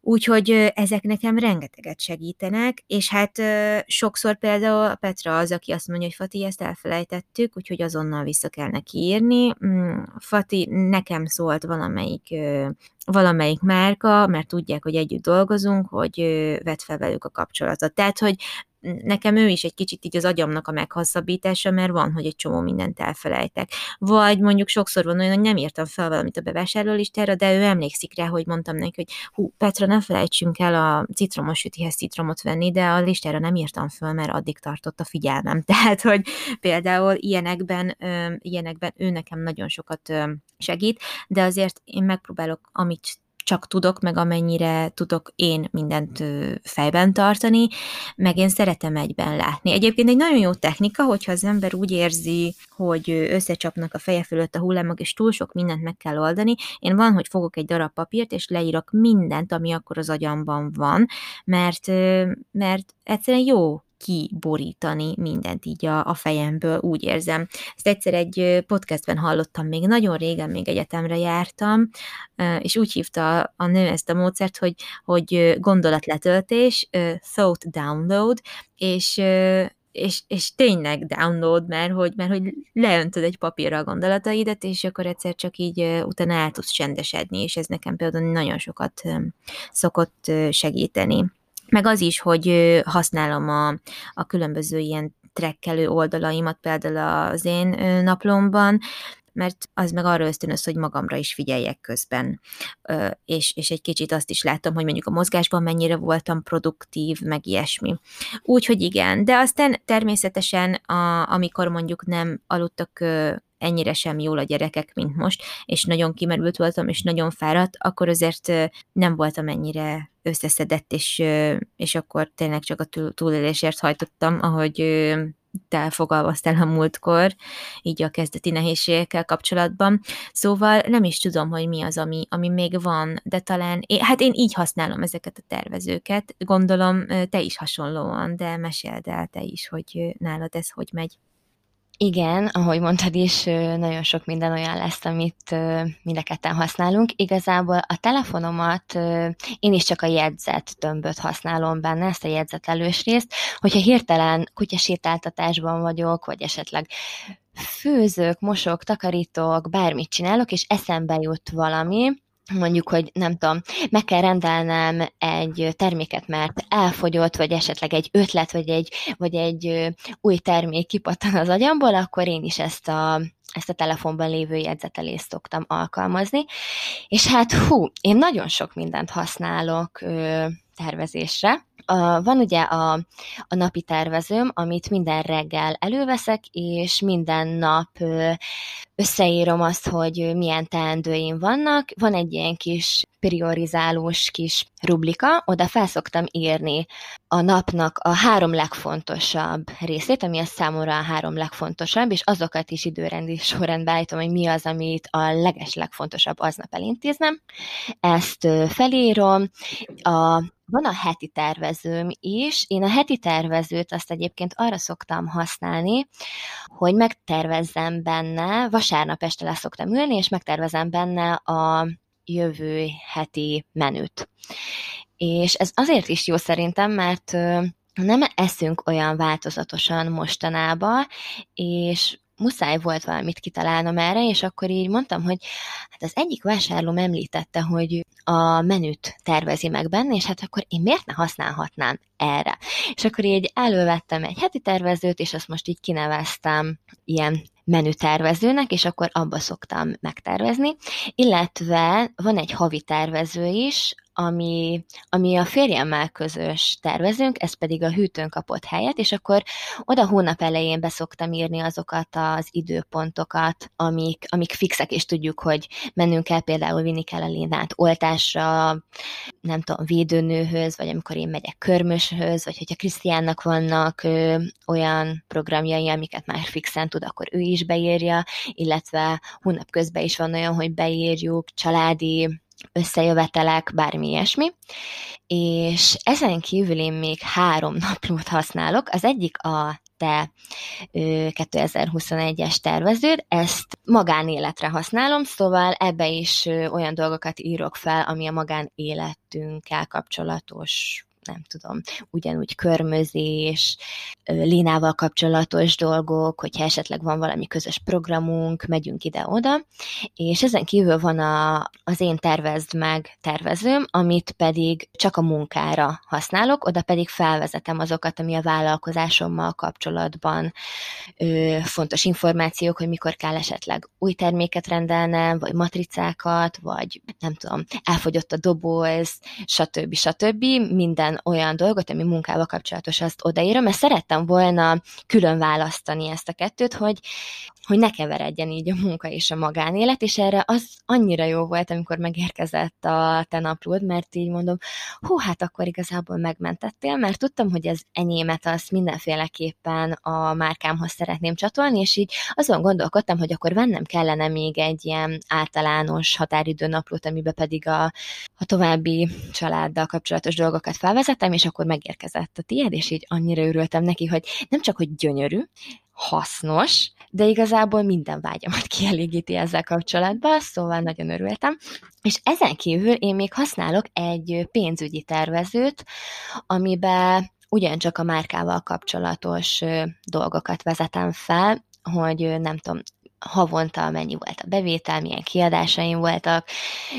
Úgyhogy ezek nekem rengeteget segítenek, és hát sokszor például Petra az, aki azt mondja, hogy Fati, ezt elfelejtettük, úgyhogy azonnal vissza kell neki írni. Mm, Fati, nekem szólt valamelyik valamelyik márka, mert tudják, hogy együtt dolgozunk, hogy vett fel velük a kapcsolatot. Tehát, hogy nekem ő is egy kicsit így az agyamnak a meghosszabbítása, mert van, hogy egy csomó mindent elfelejtek. Vagy mondjuk sokszor van olyan, hogy nem írtam fel valamit a bevásárló listára, de ő emlékszik rá, hogy mondtam neki, hogy hú, Petra, ne felejtsünk el a citromos sütihez citromot venni, de a listára nem írtam föl, mert addig tartott a figyelmem. Tehát, hogy például ilyenekben, ilyenekben ő nekem nagyon sokat segít, de azért én megpróbálok, amit csak tudok, meg amennyire tudok én mindent fejben tartani, meg én szeretem egyben látni. Egyébként egy nagyon jó technika, hogyha az ember úgy érzi, hogy összecsapnak a feje fölött a hullámok, és túl sok mindent meg kell oldani. Én van, hogy fogok egy darab papírt, és leírok mindent, ami akkor az agyamban van, mert, mert egyszerűen jó kiborítani mindent így a, a fejemből, úgy érzem. Ezt egyszer egy podcastben hallottam, még nagyon régen, még egyetemre jártam, és úgy hívta a nő ezt a módszert, hogy, hogy gondolatletöltés, thought download, és és, és tényleg download, mert hogy, mert hogy leöntöd egy papírra a gondolataidat, és akkor egyszer csak így utána el tudsz csendesedni, és ez nekem például nagyon sokat szokott segíteni meg az is, hogy használom a, a különböző ilyen trekkelő oldalaimat például az én naplomban, mert az meg arra ösztönöz, hogy magamra is figyeljek közben, és, és egy kicsit azt is látom, hogy mondjuk a mozgásban mennyire voltam produktív, meg ilyesmi. Úgyhogy igen, de aztán természetesen, a, amikor mondjuk nem aludtak ennyire sem jól a gyerekek, mint most, és nagyon kimerült voltam, és nagyon fáradt, akkor azért nem voltam ennyire összeszedett, és, és akkor tényleg csak a túlélésért hajtottam, ahogy te fogalmaztál a múltkor, így a kezdeti nehézségekkel kapcsolatban. Szóval nem is tudom, hogy mi az, ami, ami még van, de talán, én, hát én így használom ezeket a tervezőket. Gondolom, te is hasonlóan, de meséld el te is, hogy nálad ez hogy megy. Igen, ahogy mondtad is, nagyon sok minden olyan lesz, amit mind a ketten használunk. Igazából a telefonomat én is csak a jegyzet tömböt használom benne, ezt a jegyzetelős részt, hogyha hirtelen kutyasétáltatásban vagyok, vagy esetleg főzök, mosok, takarítok, bármit csinálok, és eszembe jut valami, mondjuk, hogy nem tudom, meg kell rendelnem egy terméket, mert elfogyott, vagy esetleg egy ötlet, vagy egy, vagy egy új termék kipattan az agyamból, akkor én is ezt a, ezt a telefonban lévő jegyzetelést szoktam alkalmazni. És hát hú, én nagyon sok mindent használok ö, tervezésre. A, van ugye a, a napi tervezőm, amit minden reggel előveszek, és minden nap összeírom azt, hogy milyen teendőim vannak. Van egy ilyen kis priorizálós kis rublika, oda felszoktam írni a napnak a három legfontosabb részét, ami a számomra a három legfontosabb, és azokat is időrendi sorrendbe állítom, hogy mi az, amit a leges legfontosabb aznap elintéznem. Ezt felírom, a van a heti tervezőm is. Én a heti tervezőt azt egyébként arra szoktam használni, hogy megtervezzem benne, vasárnap este le ülni, és megtervezem benne a jövő heti menüt. És ez azért is jó szerintem, mert nem eszünk olyan változatosan mostanában, és muszáj volt valamit kitalálnom erre, és akkor így mondtam, hogy hát az egyik vásárlóm említette, hogy a menüt tervezi meg benne, és hát akkor én miért ne használhatnám erre? És akkor így elővettem egy heti tervezőt, és azt most így kineveztem ilyen menütervezőnek, és akkor abba szoktam megtervezni, illetve van egy havi tervező is, ami, ami a férjemmel közös tervezünk, ez pedig a hűtőn kapott helyet, és akkor oda hónap elején beszoktam írni azokat az időpontokat, amik, amik fixek, és tudjuk, hogy mennünk kell, például vinni kell a Lénát oltásra, nem tudom, védőnőhöz, vagy amikor én megyek körmöshöz, vagy hogyha Krisztiánnak vannak ö, olyan programjai, amiket már fixen tud, akkor ő is beírja, illetve hónap közben is van olyan, hogy beírjuk családi összejövetelek, bármi ilyesmi. És ezen kívül én még három naplót használok. Az egyik a te 2021-es terveződ, ezt magánéletre használom, szóval ebbe is olyan dolgokat írok fel, ami a magánéletünkkel kapcsolatos nem tudom, ugyanúgy körmözés, Lénával kapcsolatos dolgok, hogyha esetleg van valami közös programunk, megyünk ide-oda, és ezen kívül van a, az én tervezd meg tervezőm, amit pedig csak a munkára használok, oda pedig felvezetem azokat, ami a vállalkozásommal kapcsolatban ö, fontos információk, hogy mikor kell esetleg új terméket rendelnem, vagy matricákat, vagy nem tudom, elfogyott a doboz, stb. stb. Minden minden olyan dolgot, ami munkával kapcsolatos, azt odaírom, mert szerettem volna külön választani ezt a kettőt, hogy, hogy ne keveredjen így a munka és a magánélet, és erre az annyira jó volt, amikor megérkezett a te naplód, mert így mondom, hú, hát akkor igazából megmentettél, mert tudtam, hogy az enyémet azt mindenféleképpen a márkámhoz szeretném csatolni, és így azon gondolkodtam, hogy akkor vennem kellene még egy ilyen általános határidő naplót, amiben pedig a, a további családdal kapcsolatos dolgokat felvezettem, és akkor megérkezett a tiéd, és így annyira örültem neki, hogy nem csak, hogy gyönyörű, hasznos, de igazából minden vágyamat kielégíti ezzel kapcsolatban, szóval nagyon örültem. És ezen kívül én még használok egy pénzügyi tervezőt, amiben ugyancsak a márkával kapcsolatos dolgokat vezetem fel, hogy nem tudom, havonta mennyi volt a bevétel, milyen kiadásaim voltak,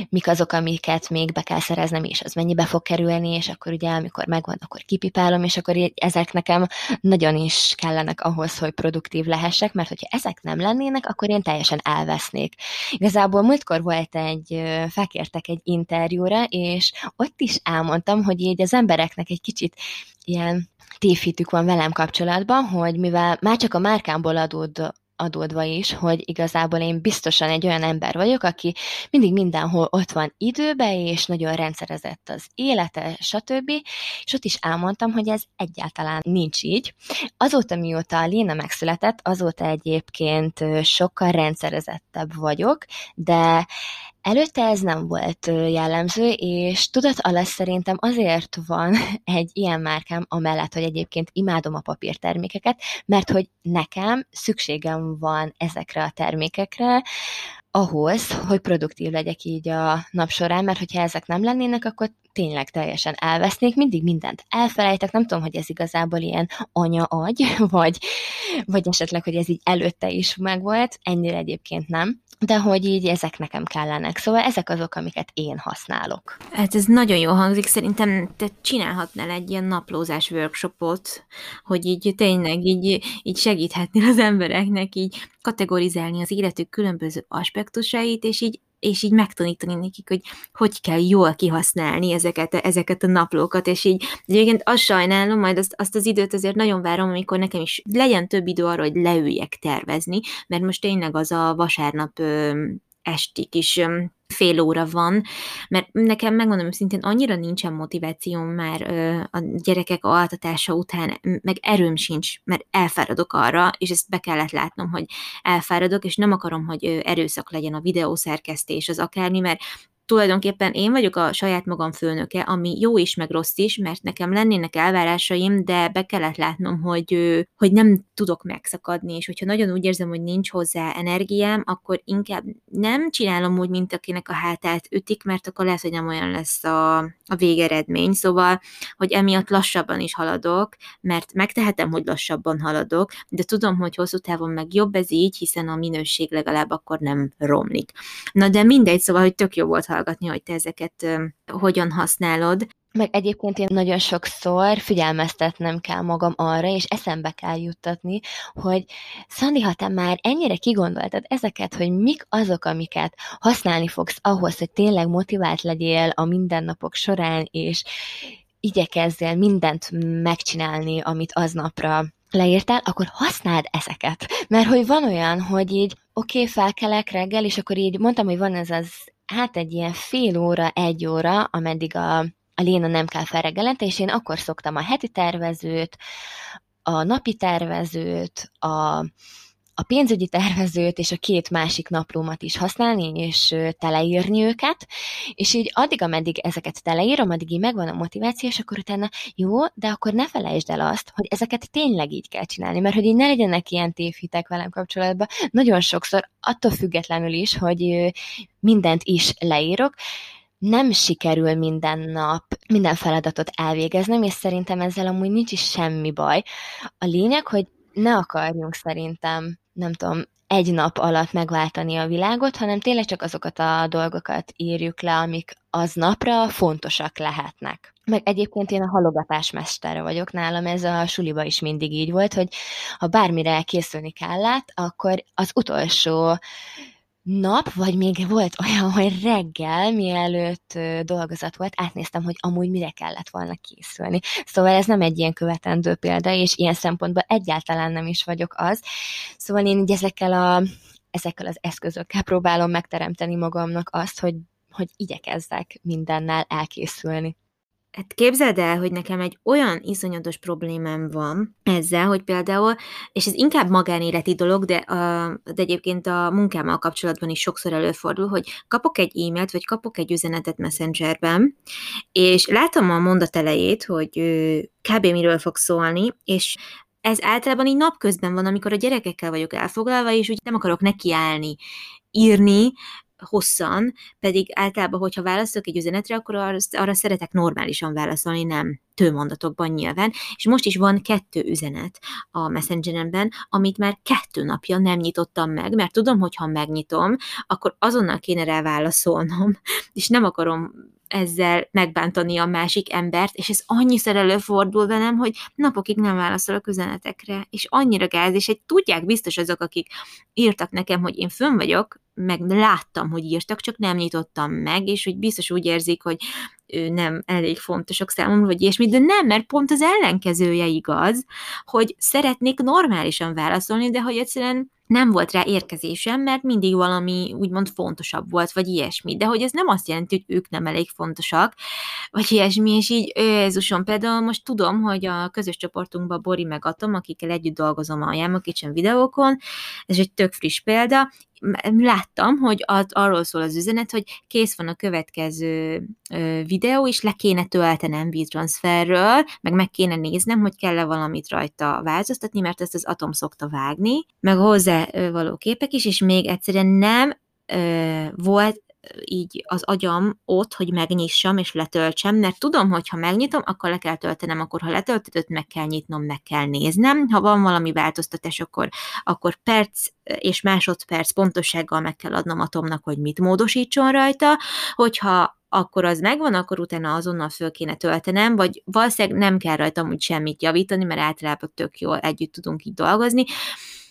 mik azok, amiket még be kell szereznem, és az mennyibe fog kerülni, és akkor ugye, amikor megvan, akkor kipipálom, és akkor ezek nekem nagyon is kellenek ahhoz, hogy produktív lehessek, mert hogyha ezek nem lennének, akkor én teljesen elvesznék. Igazából múltkor volt egy, felkértek egy interjúra, és ott is elmondtam, hogy így az embereknek egy kicsit ilyen tévhitük van velem kapcsolatban, hogy mivel már csak a márkámból adód, adódva is, hogy igazából én biztosan egy olyan ember vagyok, aki mindig mindenhol ott van időbe, és nagyon rendszerezett az élete, stb. És ott is elmondtam, hogy ez egyáltalán nincs így. Azóta, mióta a Léna megszületett, azóta egyébként sokkal rendszerezettebb vagyok, de Előtte ez nem volt jellemző, és tudat alatt szerintem azért van egy ilyen márkám, amellett, hogy egyébként imádom a papírtermékeket, mert hogy nekem szükségem van ezekre a termékekre, ahhoz, hogy produktív legyek így a nap során, mert hogyha ezek nem lennének, akkor tényleg teljesen elvesznék, mindig mindent elfelejtek, nem tudom, hogy ez igazából ilyen anya-agy, vagy, vagy esetleg, hogy ez így előtte is megvolt, ennyire egyébként nem, de hogy így ezek nekem kellenek. Szóval ezek azok, amiket én használok. Hát ez nagyon jó hangzik, szerintem te csinálhatnál egy ilyen naplózás workshopot, hogy így tényleg így, így segíthetnél az embereknek így kategorizálni az életük különböző aspektusait, és így és így megtanítani nekik, hogy hogy kell jól kihasználni ezeket, ezeket a naplókat, és így egyébként azt sajnálom, majd azt, azt az időt azért nagyon várom, amikor nekem is legyen több idő arra, hogy leüljek tervezni, mert most tényleg az a vasárnap ö, estig is ö, fél óra van, mert nekem megmondom szintén annyira nincsen motivációm már ö, a gyerekek altatása után, meg erőm sincs, mert elfáradok arra, és ezt be kellett látnom, hogy elfáradok, és nem akarom, hogy erőszak legyen a videószerkesztés, az akármi, mert tulajdonképpen én vagyok a saját magam főnöke, ami jó is, meg rossz is, mert nekem lennének elvárásaim, de be kellett látnom, hogy, hogy nem tudok megszakadni, és hogyha nagyon úgy érzem, hogy nincs hozzá energiám, akkor inkább nem csinálom úgy, mint akinek a hátát ütik, mert akkor lehet, hogy nem olyan lesz a, a végeredmény. Szóval, hogy emiatt lassabban is haladok, mert megtehetem, hogy lassabban haladok, de tudom, hogy hosszú távon meg jobb ez így, hiszen a minőség legalább akkor nem romlik. Na de mindegy, szóval, hogy tök jó volt hallgatni, hogy te ezeket hogyan használod. Meg egyébként én nagyon sokszor figyelmeztetnem kell magam arra, és eszembe kell juttatni, hogy Szandi, ha te már ennyire kigondoltad ezeket, hogy mik azok, amiket használni fogsz ahhoz, hogy tényleg motivált legyél a mindennapok során, és igyekezzél mindent megcsinálni, amit aznapra leírtál, akkor használd ezeket. Mert hogy van olyan, hogy így oké, okay, felkelek reggel, és akkor így mondtam, hogy van ez az hát egy ilyen fél óra, egy óra, ameddig a, a Léna nem kell felreggelente, és én akkor szoktam a heti tervezőt, a napi tervezőt, a, a pénzügyi tervezőt és a két másik naplómat is használni, és teleírni őket, és így addig, ameddig ezeket teleírom, addig így megvan a motiváció, és akkor utána jó, de akkor ne felejtsd el azt, hogy ezeket tényleg így kell csinálni, mert hogy így ne legyenek ilyen tévhitek velem kapcsolatban, nagyon sokszor, attól függetlenül is, hogy mindent is leírok, nem sikerül minden nap minden feladatot elvégeznem, és szerintem ezzel amúgy nincs is semmi baj. A lényeg, hogy ne akarjunk szerintem nem tudom, egy nap alatt megváltani a világot, hanem tényleg csak azokat a dolgokat írjuk le, amik az napra fontosak lehetnek. Meg egyébként én a halogatás mestere vagyok nálam, ez a suliba is mindig így volt, hogy ha bármire készülni kellett, akkor az utolsó nap, vagy még volt olyan, hogy reggel, mielőtt dolgozat volt, átnéztem, hogy amúgy mire kellett volna készülni. Szóval ez nem egy ilyen követendő példa, és ilyen szempontból egyáltalán nem is vagyok az. Szóval én így ezekkel, a, ezekkel az eszközökkel próbálom megteremteni magamnak azt, hogy, hogy igyekezzek mindennel elkészülni. Hát képzeld el, hogy nekem egy olyan iszonyatos problémám van ezzel, hogy például, és ez inkább magánéleti dolog, de, a, de egyébként a munkámmal kapcsolatban is sokszor előfordul, hogy kapok egy e-mailt, vagy kapok egy üzenetet Messengerben, és látom a mondat elejét, hogy kb. miről fog szólni, és ez általában így napközben van, amikor a gyerekekkel vagyok elfoglalva, és úgy nem akarok nekiállni, írni, hosszan, pedig általában, hogyha választok egy üzenetre, akkor arra, arra szeretek normálisan válaszolni, nem tőmondatokban nyilván, és most is van kettő üzenet a Messengeremben, amit már kettő napja nem nyitottam meg, mert tudom, hogy ha megnyitom, akkor azonnal kéne rá válaszolnom, és nem akarom ezzel megbántani a másik embert, és ez annyiszor előfordul velem, hogy napokig nem válaszolok üzenetekre, és annyira gáz, és egy tudják biztos azok, akik írtak nekem, hogy én fönn vagyok, meg láttam, hogy írtak, csak nem nyitottam meg, és hogy biztos úgy érzik, hogy ő nem elég fontosak számomra, vagy ilyesmi, de nem, mert pont az ellenkezője igaz, hogy szeretnék normálisan válaszolni, de hogy egyszerűen nem volt rá érkezésem, mert mindig valami úgymond fontosabb volt, vagy ilyesmi. De hogy ez nem azt jelenti, hogy ők nem elég fontosak, vagy ilyesmi, és így Jézusom, például most tudom, hogy a közös csoportunkban Bori meg Atom, akikkel együtt dolgozom a Yama Kitchen videókon, ez egy tök friss példa, láttam, hogy az, arról szól az üzenet, hogy kész van a következő ö, videó, és le kéne töltenem víztranszferről, meg meg kéne néznem, hogy kell-e valamit rajta változtatni, mert ezt az Atom szokta vágni, meg hozzá való képek is, és még egyszerűen nem ö, volt így az agyam ott, hogy megnyissam és letöltsem, mert tudom, hogy ha megnyitom, akkor le kell töltenem, akkor ha letöltetett, meg kell nyitnom, meg kell néznem. Ha van valami változtatás, akkor, akkor perc és másodperc pontossággal meg kell adnom atomnak, hogy mit módosítson rajta, hogyha akkor az megvan, akkor utána azonnal föl kéne töltenem, vagy valószínűleg nem kell rajta úgy semmit javítani, mert általában tök jól együtt tudunk így dolgozni,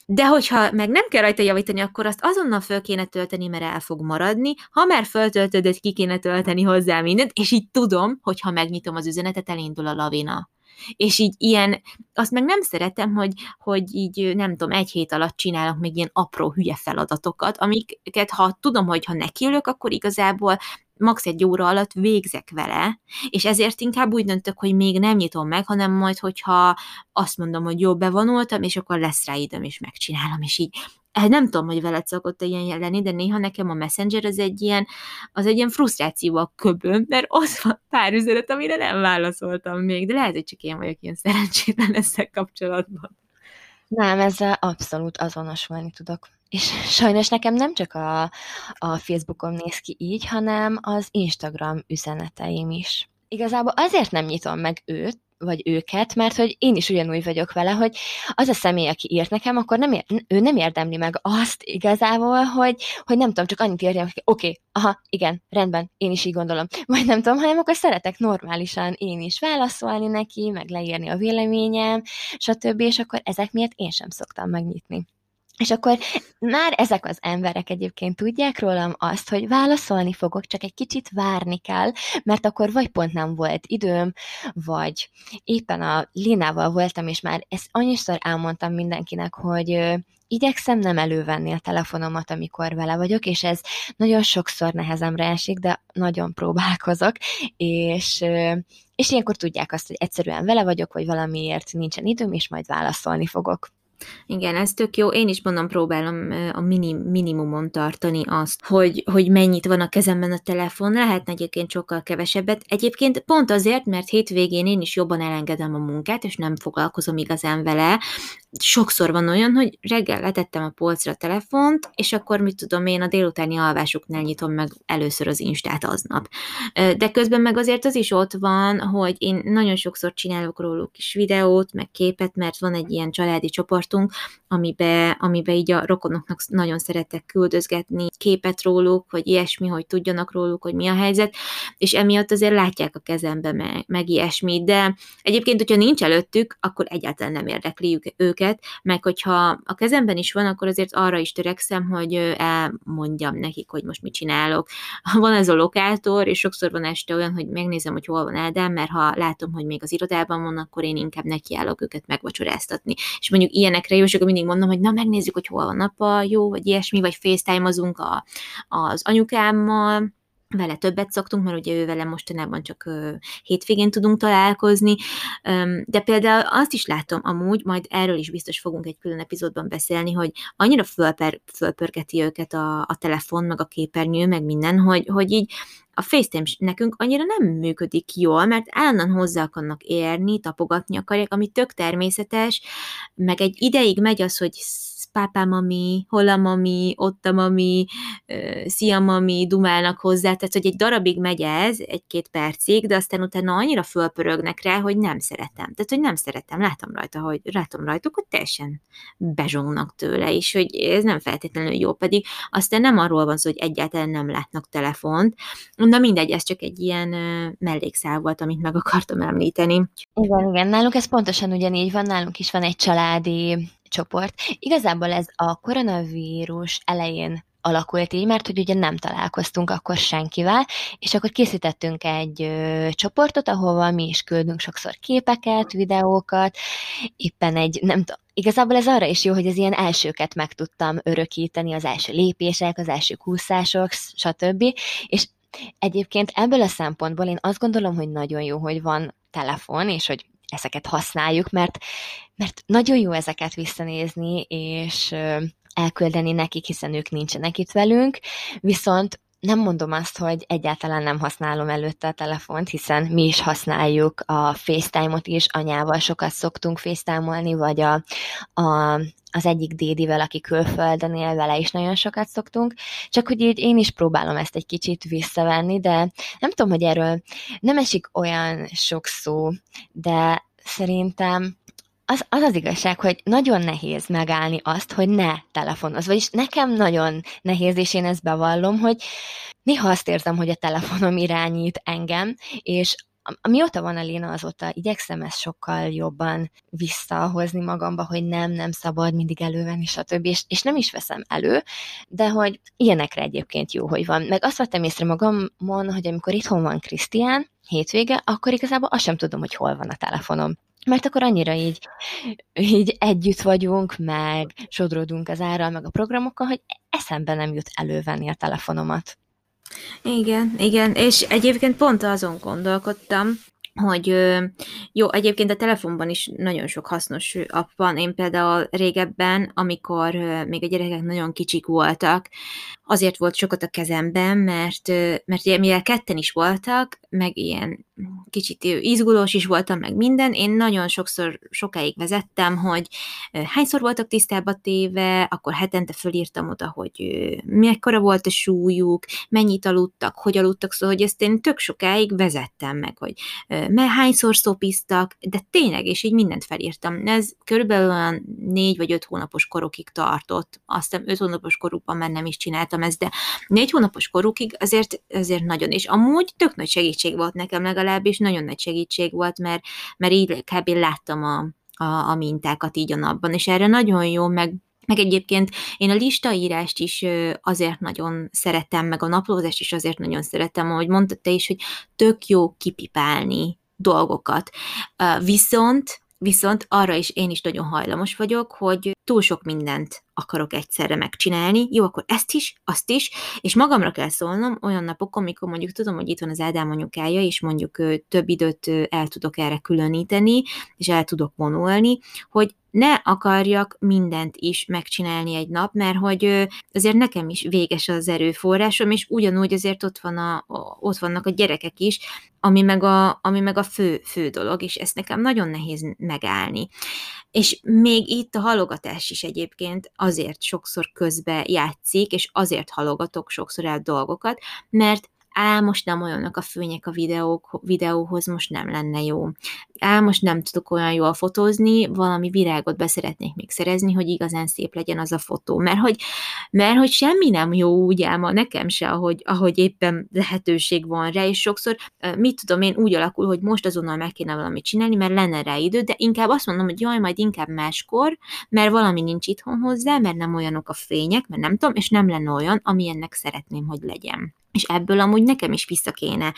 de hogyha meg nem kell rajta javítani, akkor azt azonnal föl kéne tölteni, mert el fog maradni. Ha már föltöltöd, ki kéne tölteni hozzá mindent, és így tudom, hogy ha megnyitom az üzenetet, elindul a lavina. És így ilyen, azt meg nem szeretem, hogy, hogy így nem tudom, egy hét alatt csinálok még ilyen apró hülye feladatokat, amiket ha tudom, hogy ha nekiülök, akkor igazából max. egy óra alatt végzek vele, és ezért inkább úgy döntök, hogy még nem nyitom meg, hanem majd, hogyha azt mondom, hogy jó, bevonultam, és akkor lesz rá időm, és megcsinálom, és így nem tudom, hogy veled szokott ilyen jelenni, de néha nekem a Messenger az egy ilyen, az egy ilyen frusztráció a köböm, mert ott van pár üzenet, amire nem válaszoltam még, de lehet, hogy csak én vagyok ilyen szerencsétlen ezzel kapcsolatban. Nem, ezzel abszolút azonosulni tudok. És sajnos nekem nem csak a, a Facebookon néz ki így, hanem az Instagram üzeneteim is. Igazából azért nem nyitom meg őt, vagy őket, mert hogy én is ugyanúgy vagyok vele, hogy az a személy, aki írt nekem, akkor nem ér, ő nem érdemli meg azt igazából, hogy, hogy nem tudom, csak annyit írjam, hogy oké, okay, aha, igen, rendben, én is így gondolom. Vagy nem tudom, hanem akkor szeretek normálisan én is válaszolni neki, meg leírni a véleményem, stb. És akkor ezek miatt én sem szoktam megnyitni. És akkor már ezek az emberek egyébként tudják rólam azt, hogy válaszolni fogok, csak egy kicsit várni kell, mert akkor vagy pont nem volt időm, vagy éppen a Linával voltam, és már ezt annyiszor elmondtam mindenkinek, hogy igyekszem nem elővenni a telefonomat, amikor vele vagyok, és ez nagyon sokszor nehezemre esik, de nagyon próbálkozok, és, és ilyenkor tudják azt, hogy egyszerűen vele vagyok, vagy valamiért nincsen időm, és majd válaszolni fogok. Igen, ez tök jó. Én is mondom, próbálom a minim, minimumon tartani azt, hogy, hogy mennyit van a kezemben a telefon. Lehetne egyébként sokkal kevesebbet. Egyébként pont azért, mert hétvégén én is jobban elengedem a munkát, és nem foglalkozom igazán vele. Sokszor van olyan, hogy reggel letettem a polcra a telefont, és akkor mit tudom én, a délutáni alvásuknál nyitom meg először az Instát aznap. De közben meg azért az is ott van, hogy én nagyon sokszor csinálok róluk is videót, meg képet, mert van egy ilyen családi csoport, tartunk, amibe, amibe így a rokonoknak nagyon szeretek küldözgetni képet róluk, vagy ilyesmi, hogy tudjanak róluk, hogy mi a helyzet, és emiatt azért látják a kezembe meg, meg ilyesmi, de egyébként, hogyha nincs előttük, akkor egyáltalán nem érdekli őket, meg hogyha a kezemben is van, akkor azért arra is törekszem, hogy elmondjam nekik, hogy most mit csinálok. Van ez a lokátor, és sokszor van este olyan, hogy megnézem, hogy hol van Ádám, mert ha látom, hogy még az irodában van, akkor én inkább nekiállok őket megvacsoráztatni. És mondjuk ilyenek ilyenekre jó, és akkor mindig mondom, hogy na megnézzük, hogy hol van apa, jó, vagy ilyesmi, vagy facetime-ozunk a, az anyukámmal, vele többet szoktunk, mert ugye ő vele mostanában csak hétvégén tudunk találkozni, de például azt is látom amúgy, majd erről is biztos fogunk egy külön epizódban beszélni, hogy annyira fölper, fölpörgeti őket a, a telefon, meg a képernyő, meg minden, hogy, hogy így a FaceTime nekünk annyira nem működik jól, mert állandóan hozzá akarnak érni, tapogatni akarják, ami tök természetes, meg egy ideig megy az, hogy pápá mami, hol a mami, ott a mami, szia mami, dumálnak hozzá, tehát hogy egy darabig megy ez, egy-két percig, de aztán utána annyira fölpörögnek rá, hogy nem szeretem. Tehát, hogy nem szeretem, látom rajta, hogy látom rajtuk, hogy teljesen bezsongnak tőle, és hogy ez nem feltétlenül jó, pedig aztán nem arról van szó, hogy egyáltalán nem látnak telefont. Na mindegy, ez csak egy ilyen mellékszál volt, amit meg akartam említeni. Igen, igen, nálunk ez pontosan ugyanígy van, nálunk is van egy családi csoport. Igazából ez a koronavírus elején alakult így, mert hogy ugye nem találkoztunk akkor senkivel, és akkor készítettünk egy ö, csoportot, ahova mi is küldünk sokszor képeket, videókat, éppen egy, nem tudom, igazából ez arra is jó, hogy az ilyen elsőket meg tudtam örökíteni, az első lépések, az első kúszások, stb. És egyébként ebből a szempontból én azt gondolom, hogy nagyon jó, hogy van telefon, és hogy ezeket használjuk, mert, mert nagyon jó ezeket visszanézni, és elküldeni nekik, hiszen ők nincsenek itt velünk, viszont nem mondom azt, hogy egyáltalán nem használom előtte a telefont, hiszen mi is használjuk a FaceTime-ot is, anyával sokat szoktunk FaceTime-olni, vagy a, a, az egyik dédivel, aki külföldön él, vele is nagyon sokat szoktunk, csak hogy így én is próbálom ezt egy kicsit visszavenni, de nem tudom, hogy erről nem esik olyan sok szó, de szerintem az, az az igazság, hogy nagyon nehéz megállni azt, hogy ne telefonoz. Vagyis nekem nagyon nehéz, és én ezt bevallom, hogy néha azt érzem, hogy a telefonom irányít engem, és Amióta van a Léna, azóta igyekszem ezt sokkal jobban visszahozni magamba, hogy nem, nem szabad mindig elővenni, stb. És, és nem is veszem elő, de hogy ilyenekre egyébként jó, hogy van. Meg azt vettem észre magamon, hogy amikor itthon van Krisztián, hétvége, akkor igazából azt sem tudom, hogy hol van a telefonom mert akkor annyira így, így együtt vagyunk, meg sodródunk az árral, meg a programokkal, hogy eszembe nem jut elővenni a telefonomat. Igen, igen, és egyébként pont azon gondolkodtam, hogy jó, egyébként a telefonban is nagyon sok hasznos app van. Én például régebben, amikor még a gyerekek nagyon kicsik voltak, azért volt sokat a kezemben, mert, mert mivel ketten is voltak, meg ilyen kicsit izgulós is voltam, meg minden, én nagyon sokszor, sokáig vezettem, hogy hányszor voltak tisztába téve, akkor hetente fölírtam oda, hogy mekkora volt a súlyuk, mennyit aludtak, hogy aludtak, szóval, hogy ezt én tök sokáig vezettem meg, hogy mert hányszor szopiztak, de tényleg, és így mindent felírtam. Ez körülbelül olyan négy vagy öt hónapos korokig tartott, aztán öt hónapos korukban már nem is csináltam ezt, de négy hónapos korukig azért, azért nagyon, és amúgy tök nagy segítség volt nekem legalábbis, nagyon nagy segítség volt, mert, mert így kb. láttam a, a, a mintákat így a napban, és erre nagyon jó, meg meg egyébként én a listaírást is azért nagyon szeretem, meg a naplózást is azért nagyon szeretem, ahogy mondtad te is, hogy tök jó kipipálni dolgokat. Viszont Viszont arra is én is nagyon hajlamos vagyok, hogy túl sok mindent akarok egyszerre megcsinálni, jó, akkor ezt is, azt is, és magamra kell szólnom olyan napokon, amikor mondjuk tudom, hogy itt van az Ádám anyukája, és mondjuk több időt el tudok erre különíteni, és el tudok vonulni, hogy ne akarjak mindent is megcsinálni egy nap, mert hogy azért nekem is véges az erőforrásom, és ugyanúgy azért ott, van a, ott vannak a gyerekek is, ami meg a, ami meg a fő, fő dolog, és ezt nekem nagyon nehéz megállni. És még itt a halogatás is egyébként azért sokszor közbe játszik, és azért halogatok sokszor el dolgokat, mert á, most nem olyanok a főnyek a videók, videóhoz, most nem lenne jó. Á, most nem tudok olyan jól fotózni, valami virágot beszeretnék még szerezni, hogy igazán szép legyen az a fotó. Mert hogy, mert hogy semmi nem jó úgy álma, nekem se, ahogy, ahogy éppen lehetőség van rá, és sokszor, mit tudom én, úgy alakul, hogy most azonnal meg kéne valamit csinálni, mert lenne rá idő, de inkább azt mondom, hogy jaj, majd inkább máskor, mert valami nincs itthon hozzá, mert nem olyanok a fények, mert nem tudom, és nem lenne olyan, ami ennek szeretném, hogy legyen. És ebből amúgy nekem is vissza kéne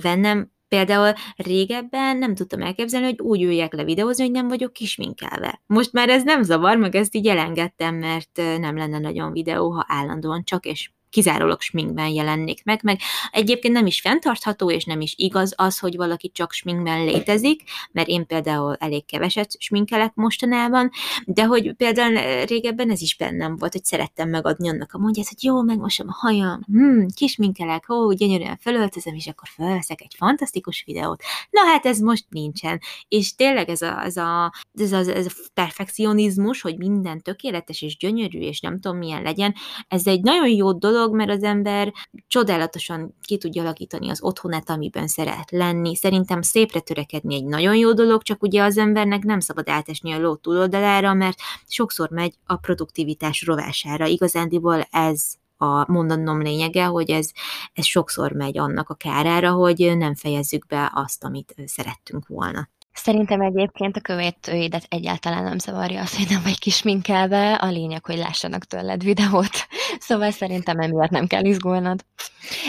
vennem, Például régebben nem tudtam elképzelni, hogy úgy üljek le videózni, hogy nem vagyok kisminkelve. Most már ez nem zavar, meg ezt így elengedtem, mert nem lenne nagyon videó, ha állandóan csak és kizárólag sminkben jelennék meg, meg egyébként nem is fenntartható, és nem is igaz az, hogy valaki csak sminkben létezik, mert én például elég keveset sminkelek mostanában, de hogy például régebben ez is bennem volt, hogy szerettem megadni annak a mondját, hogy jó, megmosom a hajam, hmm, kisminkelek, ó, gyönyörűen felöltözem, és akkor felveszek egy fantasztikus videót. Na hát ez most nincsen. És tényleg ez a, ez a, ez a, ez a perfekcionizmus, hogy minden tökéletes és gyönyörű, és nem tudom milyen legyen, ez egy nagyon jó dolog, dolog, mert az ember csodálatosan ki tudja alakítani az otthonát, amiben szeret lenni. Szerintem szépre törekedni egy nagyon jó dolog, csak ugye az embernek nem szabad átesni a ló túloldalára, mert sokszor megy a produktivitás rovására. Igazándiból ez a mondanom lényege, hogy ez, ez sokszor megy annak a kárára, hogy nem fejezzük be azt, amit szerettünk volna. Szerintem egyébként a követőidet egyáltalán nem zavarja az, hogy nem vagy kisminkelve, a lényeg, hogy lássanak tőled videót. Szóval szerintem emiatt nem kell izgulnod.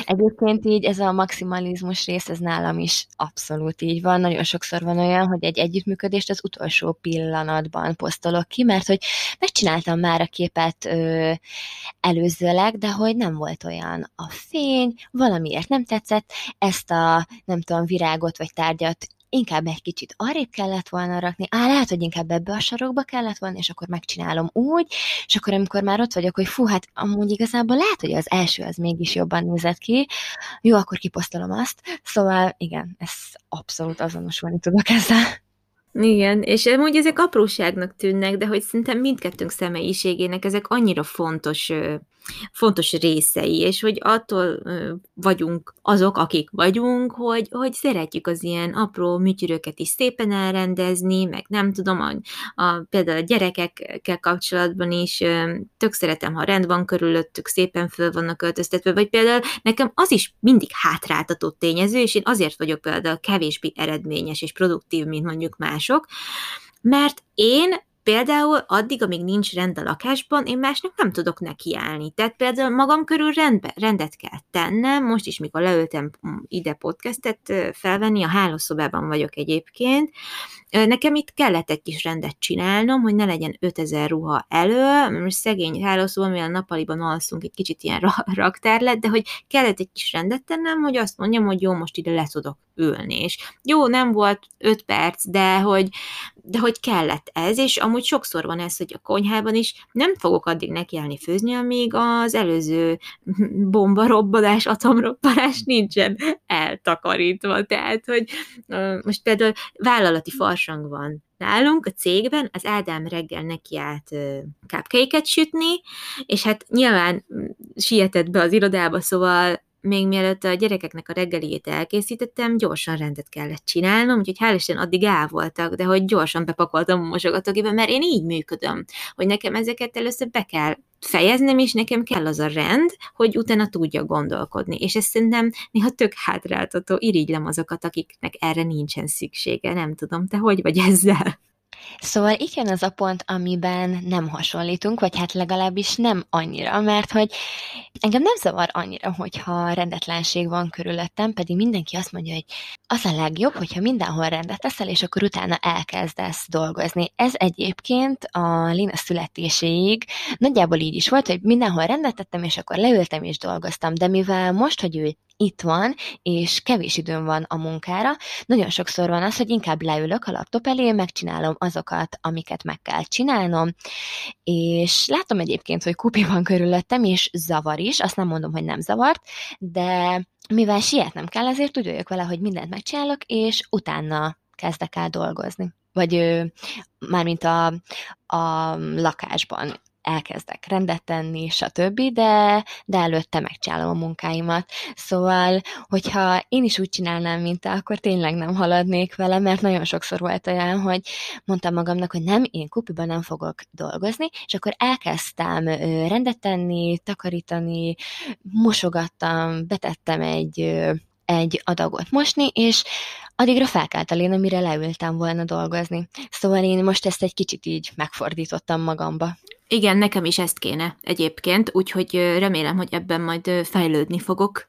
Egyébként így ez a maximalizmus rész, ez nálam is abszolút így van. Nagyon sokszor van olyan, hogy egy együttműködést az utolsó pillanatban posztolok ki, mert hogy megcsináltam már a képet ö, előzőleg, de hogy nem volt olyan a fény, valamiért nem tetszett, ezt a nem tudom, virágot vagy tárgyat inkább egy kicsit arrébb kellett volna rakni, á, lehet, hogy inkább ebbe a sarokba kellett volna, és akkor megcsinálom úgy, és akkor amikor már ott vagyok, hogy fú, hát amúgy igazából lehet, hogy az első az mégis jobban nézett ki, jó, akkor kiposztolom azt. Szóval igen, ez abszolút azonosulni tudok ezzel. Igen, és amúgy ezek apróságnak tűnnek, de hogy szerintem mindkettőnk személyiségének ezek annyira fontos fontos részei, és hogy attól vagyunk azok, akik vagyunk, hogy, hogy szeretjük az ilyen apró műtyüröket is szépen elrendezni, meg nem tudom, a, a, például a gyerekekkel kapcsolatban is tök szeretem, ha rend van körülöttük, szépen föl vannak öltöztetve, vagy például nekem az is mindig hátráltató tényező, és én azért vagyok például kevésbé eredményes és produktív, mint mondjuk mások, mert én Például addig, amíg nincs rend a lakásban, én másnak nem tudok nekiállni. Tehát például magam körül rendbe, rendet kell tennem, most is, mikor leültem mm, ide podcastet felvenni, a hálószobában vagyok egyébként, nekem itt kellett egy kis rendet csinálnom, hogy ne legyen 5000 ruha elő, most szegény hálószoba, mivel nappaliban alszunk, egy kicsit ilyen raktár lett, de hogy kellett egy kis rendet tennem, hogy azt mondjam, hogy jó, most ide le tudok ülni. És jó, nem volt 5 perc, de hogy, de hogy kellett ez, és amúgy sokszor van ez, hogy a konyhában is nem fogok addig nekiállni főzni, amíg az előző bombarobbanás, atomrobbanás nincsen eltakarítva. Tehát, hogy most például vállalati farsang van nálunk a cégben, az Ádám reggel nekiállt cupcake sütni, és hát nyilván sietett be az irodába, szóval még mielőtt a gyerekeknek a reggeliét elkészítettem, gyorsan rendet kellett csinálnom, úgyhogy hál' Isten addig el voltak, de hogy gyorsan bepakoltam a mosogatógébe, mert én így működöm, hogy nekem ezeket először be kell fejeznem, és nekem kell az a rend, hogy utána tudja gondolkodni. És ez szerintem néha tök hátráltató, irigylem azokat, akiknek erre nincsen szüksége. Nem tudom, te hogy vagy ezzel? Szóval itt jön az a pont, amiben nem hasonlítunk, vagy hát legalábbis nem annyira, mert hogy engem nem zavar annyira, hogyha rendetlenség van körülöttem, pedig mindenki azt mondja, hogy az a legjobb, hogyha mindenhol rendet teszel, és akkor utána elkezdesz dolgozni. Ez egyébként a Lina születéséig nagyjából így is volt, hogy mindenhol rendet tettem, és akkor leültem és dolgoztam, de mivel most, hogy ő itt van, és kevés időm van a munkára, nagyon sokszor van az, hogy inkább leülök a laptop elé, megcsinálom azokat, amiket meg kell csinálnom, és látom egyébként, hogy kupi van körülöttem, és zavar is, azt nem mondom, hogy nem zavart, de mivel sietnem kell, ezért úgy vagyok vele, hogy mindent megcsinálok, és utána kezdek el dolgozni. Vagy mármint a, a lakásban elkezdek rendet tenni, stb., de, de előtte megcsinálom a munkáimat. Szóval, hogyha én is úgy csinálnám, mint te, akkor tényleg nem haladnék vele, mert nagyon sokszor volt olyan, hogy mondtam magamnak, hogy nem, én kupiban nem fogok dolgozni, és akkor elkezdtem rendet tenni, takarítani, mosogattam, betettem egy egy adagot mosni, és addigra a lén, amire leültem volna dolgozni. Szóval én most ezt egy kicsit így megfordítottam magamba. Igen, nekem is ezt kéne egyébként, úgyhogy remélem, hogy ebben majd fejlődni fogok,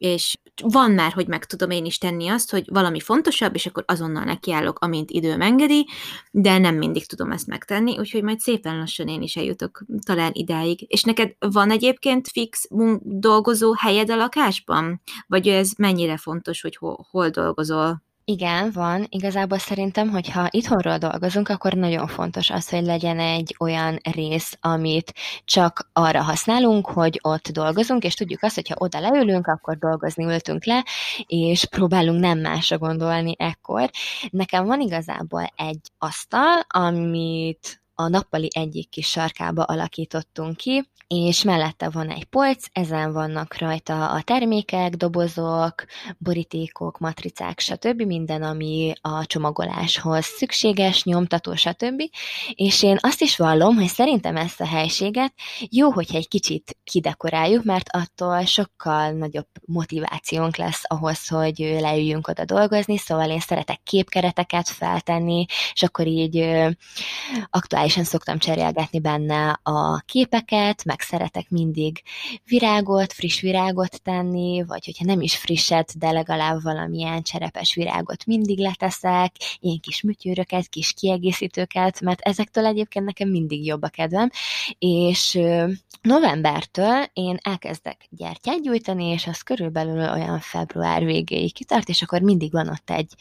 és van már, hogy meg tudom én is tenni azt, hogy valami fontosabb, és akkor azonnal nekiállok, amint időm engedi, de nem mindig tudom ezt megtenni, úgyhogy majd szépen lassan én is eljutok talán idáig. És neked van egyébként fix dolgozó helyed a lakásban? Vagy ez mennyire fontos, hogy hol, hol dolgozol? Igen, van. Igazából szerintem, hogyha itthonról dolgozunk, akkor nagyon fontos az, hogy legyen egy olyan rész, amit csak arra használunk, hogy ott dolgozunk, és tudjuk azt, hogyha oda leülünk, akkor dolgozni ültünk le, és próbálunk nem másra gondolni ekkor. Nekem van igazából egy asztal, amit a nappali egyik kis sarkába alakítottunk ki, és mellette van egy polc, ezen vannak rajta a termékek, dobozok, borítékok, matricák, stb. minden, ami a csomagoláshoz szükséges, nyomtató, stb. És én azt is vallom, hogy szerintem ezt a helységet jó, hogyha egy kicsit kidekoráljuk, mert attól sokkal nagyobb motivációnk lesz ahhoz, hogy leüljünk oda dolgozni, szóval én szeretek képkereteket feltenni, és akkor így aktuális manuálisan szoktam cserélgetni benne a képeket, meg szeretek mindig virágot, friss virágot tenni, vagy hogyha nem is frisset, de legalább valamilyen cserepes virágot mindig leteszek, ilyen kis műtyűröket, kis kiegészítőket, mert ezektől egyébként nekem mindig jobb a kedvem, és novembertől én elkezdek gyertyát gyújtani, és az körülbelül olyan február végéig kitart, és akkor mindig van ott egy,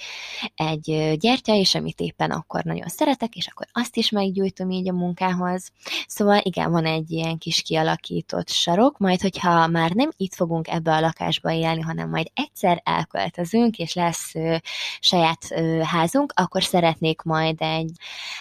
egy gyertya, és amit éppen akkor nagyon szeretek, és akkor azt is meggyújtom így a munkához. Szóval igen, van egy ilyen kis kialakított sarok, majd hogyha már nem itt fogunk ebbe a lakásba élni, hanem majd egyszer elköltözünk, és lesz ö, saját ö, házunk, akkor szeretnék majd egy,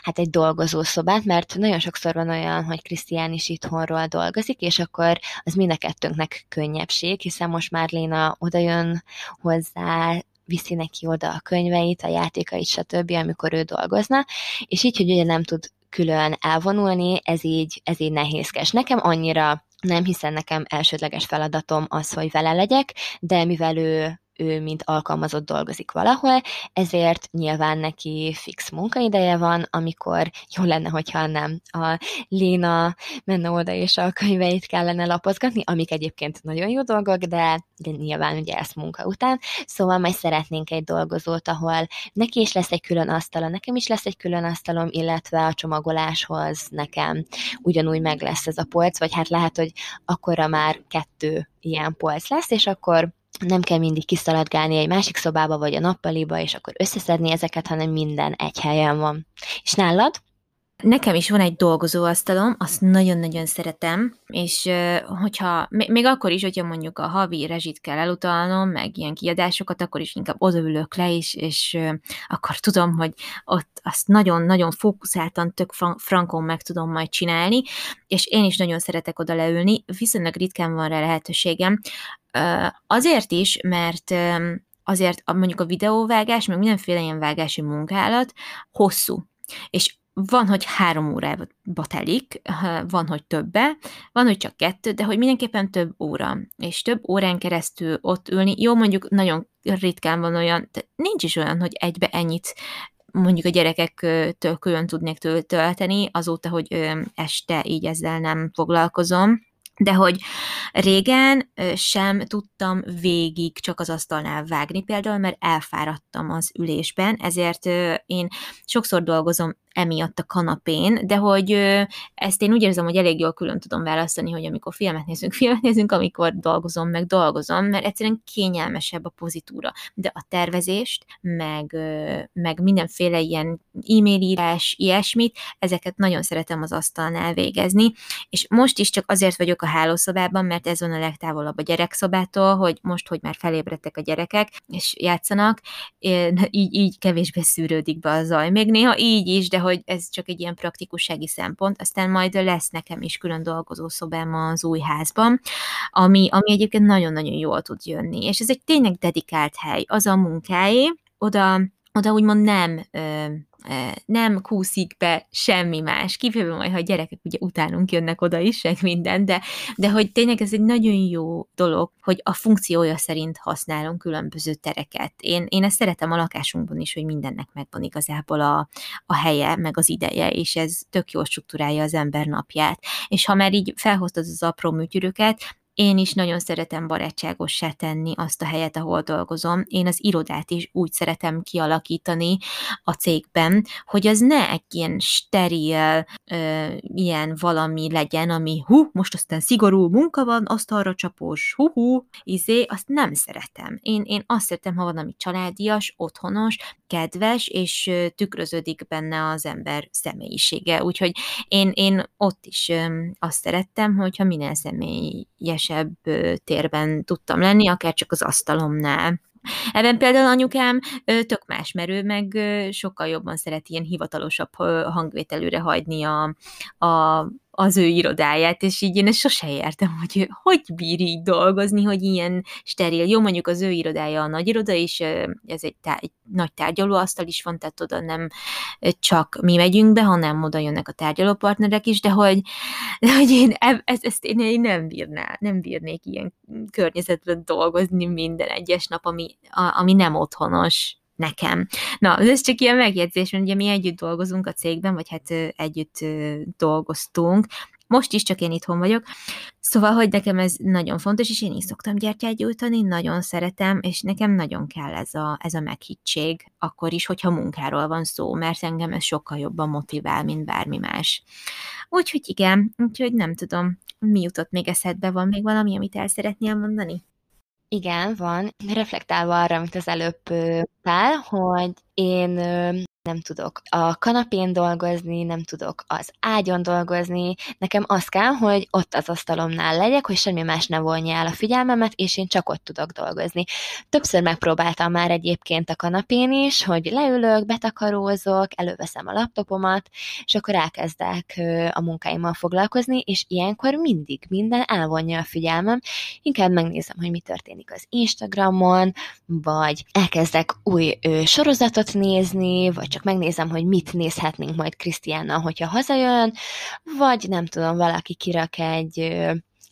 hát egy dolgozószobát, mert nagyon sokszor van olyan, hogy Krisztián is itthonról dolgozik, és akkor az mind a kettőnknek könnyebbség, hiszen most már Léna odajön hozzá, viszi neki oda a könyveit, a játékait, stb., amikor ő dolgozna, és így, hogy ugye nem tud külön elvonulni, ez így, ez így nehézkes. Nekem annyira nem, hiszen nekem elsődleges feladatom az, hogy vele legyek, de mivel ő ő mint alkalmazott dolgozik valahol, ezért nyilván neki fix munkaideje van, amikor jó lenne, hogyha nem. A Léna menne oda és a könyveit kellene lapozgatni, amik egyébként nagyon jó dolgok, de, de nyilván ugye ezt munka után, szóval majd szeretnénk egy dolgozót, ahol neki is lesz egy külön asztala, nekem is lesz egy külön asztalom, illetve a csomagoláshoz nekem ugyanúgy meg lesz ez a polc, vagy hát lehet, hogy akkora már kettő ilyen polc lesz, és akkor nem kell mindig kiszaladgálni egy másik szobába, vagy a nappaliba, és akkor összeszedni ezeket, hanem minden egy helyen van. És nálad? Nekem is van egy dolgozóasztalom, azt nagyon-nagyon szeretem, és hogyha, még akkor is, hogyha mondjuk a havi rezsit kell elutalnom, meg ilyen kiadásokat, akkor is inkább odaülök le, és, és akkor tudom, hogy ott azt nagyon-nagyon fókuszáltan, tök frankon meg tudom majd csinálni, és én is nagyon szeretek oda leülni, viszonylag ritkán van rá lehetőségem, Azért is, mert azért mondjuk a videóvágás, meg mindenféle ilyen vágási munkálat hosszú. És van, hogy három órába telik, van, hogy többe, van, hogy csak kettő, de hogy mindenképpen több óra, és több órán keresztül ott ülni, jó, mondjuk nagyon ritkán van olyan, nincs is olyan, hogy egybe ennyit mondjuk a gyerekektől külön tudnék tölteni, azóta, hogy este így ezzel nem foglalkozom, de hogy régen sem tudtam végig csak az asztalnál vágni például, mert elfáradtam az ülésben, ezért én sokszor dolgozom emiatt a kanapén, de hogy ezt én úgy érzem, hogy elég jól külön tudom választani, hogy amikor filmet nézünk, filmet nézünk, amikor dolgozom, meg dolgozom, mert egyszerűen kényelmesebb a pozitúra. De a tervezést, meg, meg mindenféle ilyen e-mail írás, ilyesmit, ezeket nagyon szeretem az asztalnál végezni, és most is csak azért vagyok a hálószobában, mert ez van a legtávolabb a gyerekszobától, hogy most, hogy már felébredtek a gyerekek, és játszanak, így, így kevésbé szűrődik be a zaj. Még néha így is, de hogy ez csak egy ilyen praktikussági szempont, aztán majd lesz nekem is külön dolgozószobám az új házban, ami, ami egyébként nagyon-nagyon jól tud jönni, és ez egy tényleg dedikált hely, az a munkáé, oda, oda úgymond nem ö, nem kúszik be semmi más, kivéve majd, ha a gyerekek ugye utánunk jönnek oda is, meg minden, de, de hogy tényleg ez egy nagyon jó dolog, hogy a funkciója szerint használunk különböző tereket. Én, én ezt szeretem a lakásunkban is, hogy mindennek megvan igazából a, a helye, meg az ideje, és ez tök jól struktúrálja az ember napját. És ha már így felhoztad az apró műtyüröket, én is nagyon szeretem barátságossá tenni azt a helyet, ahol dolgozom. Én az irodát is úgy szeretem kialakítani a cégben, hogy az ne egy ilyen steril, ö, ilyen valami legyen, ami hú, most aztán szigorú munka van, arra csapós, hú, hú, izé, azt nem szeretem. Én, én azt szeretem, ha valami családias, otthonos, kedves, és tükröződik benne az ember személyisége. Úgyhogy én, én ott is azt szerettem, hogyha minél személyes szélesebb térben tudtam lenni, akár csak az asztalomnál. Ebben például anyukám tök más, mert meg sokkal jobban szeret ilyen hivatalosabb hangvételűre hagyni a, a, az ő irodáját, és így én ezt sose értem, hogy hogy bír így dolgozni, hogy ilyen steril. Jó, mondjuk az ő irodája a nagy iroda, és ez egy, tá- egy nagy tárgyalóasztal is van, tehát oda nem csak mi megyünk be, hanem oda jönnek a tárgyalópartnerek is, de hogy, de hogy én ezt, ezt én, én nem bírná, nem bírnék ilyen környezetben dolgozni minden egyes nap, ami, a, ami nem otthonos nekem. Na, ez csak ilyen megjegyzés, mert ugye mi együtt dolgozunk a cégben, vagy hát együtt dolgoztunk, most is csak én itthon vagyok. Szóval, hogy nekem ez nagyon fontos, és én is szoktam gyertyát gyújtani, nagyon szeretem, és nekem nagyon kell ez a, ez a meghittség, akkor is, hogyha munkáról van szó, mert engem ez sokkal jobban motivál, mint bármi más. Úgyhogy igen, úgyhogy nem tudom, mi jutott még eszedbe, van még valami, amit el szeretnél mondani? Igen, van. Reflektálva arra, amit az előbb mondtál, hogy én nem tudok a kanapén dolgozni, nem tudok az ágyon dolgozni, nekem az kell, hogy ott az asztalomnál legyek, hogy semmi más ne vonja el a figyelmemet, és én csak ott tudok dolgozni. Többször megpróbáltam már egyébként a kanapén is, hogy leülök, betakarózok, előveszem a laptopomat, és akkor elkezdek a munkáimmal foglalkozni, és ilyenkor mindig minden elvonja a figyelmem, inkább megnézem, hogy mi történik az Instagramon, vagy elkezdek új sorozatot nézni, vagy csak megnézem, hogy mit nézhetnénk majd Krisztiánnal, hogyha hazajön, vagy nem tudom, valaki kirak egy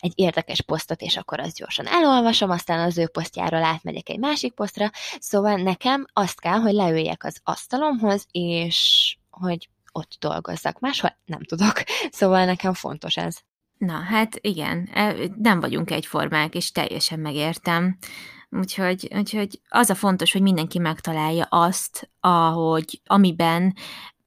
egy érdekes posztot, és akkor azt gyorsan elolvasom, aztán az ő posztjáról átmegyek egy másik posztra, szóval nekem azt kell, hogy leüljek az asztalomhoz, és hogy ott dolgozzak. Máshol nem tudok. Szóval nekem fontos ez. Na, hát igen, e, nem vagyunk egyformák, és teljesen megértem. Úgyhogy, úgyhogy az a fontos, hogy mindenki megtalálja azt, ahogy, amiben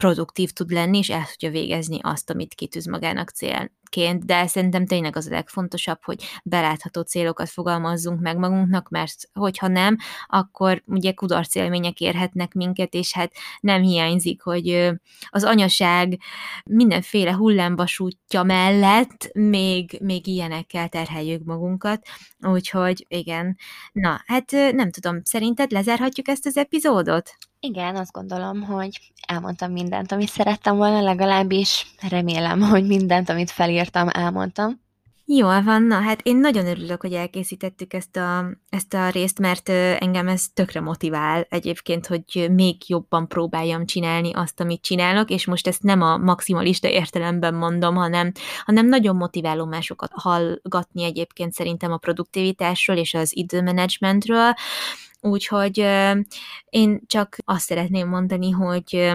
produktív tud lenni, és el tudja végezni azt, amit kitűz magának cél, ként, de szerintem tényleg az a legfontosabb, hogy belátható célokat fogalmazzunk meg magunknak, mert hogyha nem, akkor ugye kudarc élmények érhetnek minket, és hát nem hiányzik, hogy az anyaság mindenféle hullámvasútja mellett még, még ilyenekkel terheljük magunkat, úgyhogy igen. Na, hát nem tudom, szerinted lezárhatjuk ezt az epizódot? Igen, azt gondolom, hogy elmondtam mindent, amit szerettem volna, legalábbis remélem, hogy mindent, amit felírtam, elmondtam. Jól van, na hát én nagyon örülök, hogy elkészítettük ezt a, ezt a részt, mert engem ez tökre motivál egyébként, hogy még jobban próbáljam csinálni azt, amit csinálok, és most ezt nem a maximalista értelemben mondom, hanem, hanem nagyon motiváló másokat hallgatni egyébként szerintem a produktivitásról és az időmenedzsmentről, Úgyhogy én csak azt szeretném mondani, hogy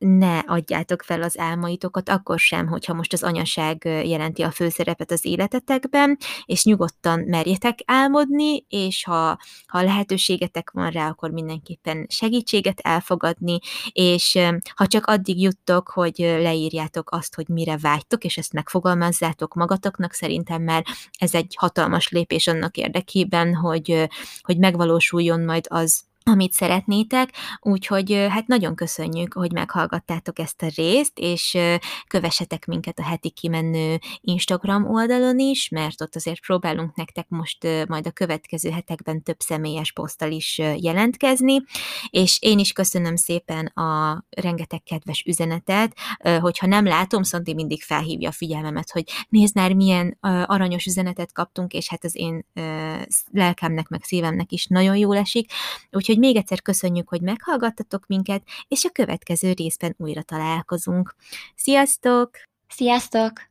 ne adjátok fel az álmaitokat, akkor sem, hogyha most az anyaság jelenti a főszerepet az életetekben, és nyugodtan merjetek álmodni, és ha, ha lehetőségetek van rá, akkor mindenképpen segítséget elfogadni, és ha csak addig juttok, hogy leírjátok azt, hogy mire vágytok, és ezt megfogalmazzátok magatoknak, szerintem már ez egy hatalmas lépés annak érdekében, hogy, hogy megvalósuljon majd az, amit szeretnétek, úgyhogy hát nagyon köszönjük, hogy meghallgattátok ezt a részt, és kövessetek minket a heti kimenő Instagram oldalon is, mert ott azért próbálunk nektek most majd a következő hetekben több személyes poszttal is jelentkezni, és én is köszönöm szépen a rengeteg kedves üzenetet, hogyha nem látom, Szanti mindig felhívja a figyelmemet, hogy nézd már, milyen aranyos üzenetet kaptunk, és hát az én lelkemnek, meg szívemnek is nagyon jól esik, úgyhogy még egyszer köszönjük, hogy meghallgattatok minket, és a következő részben újra találkozunk. Sziasztok! Sziasztok!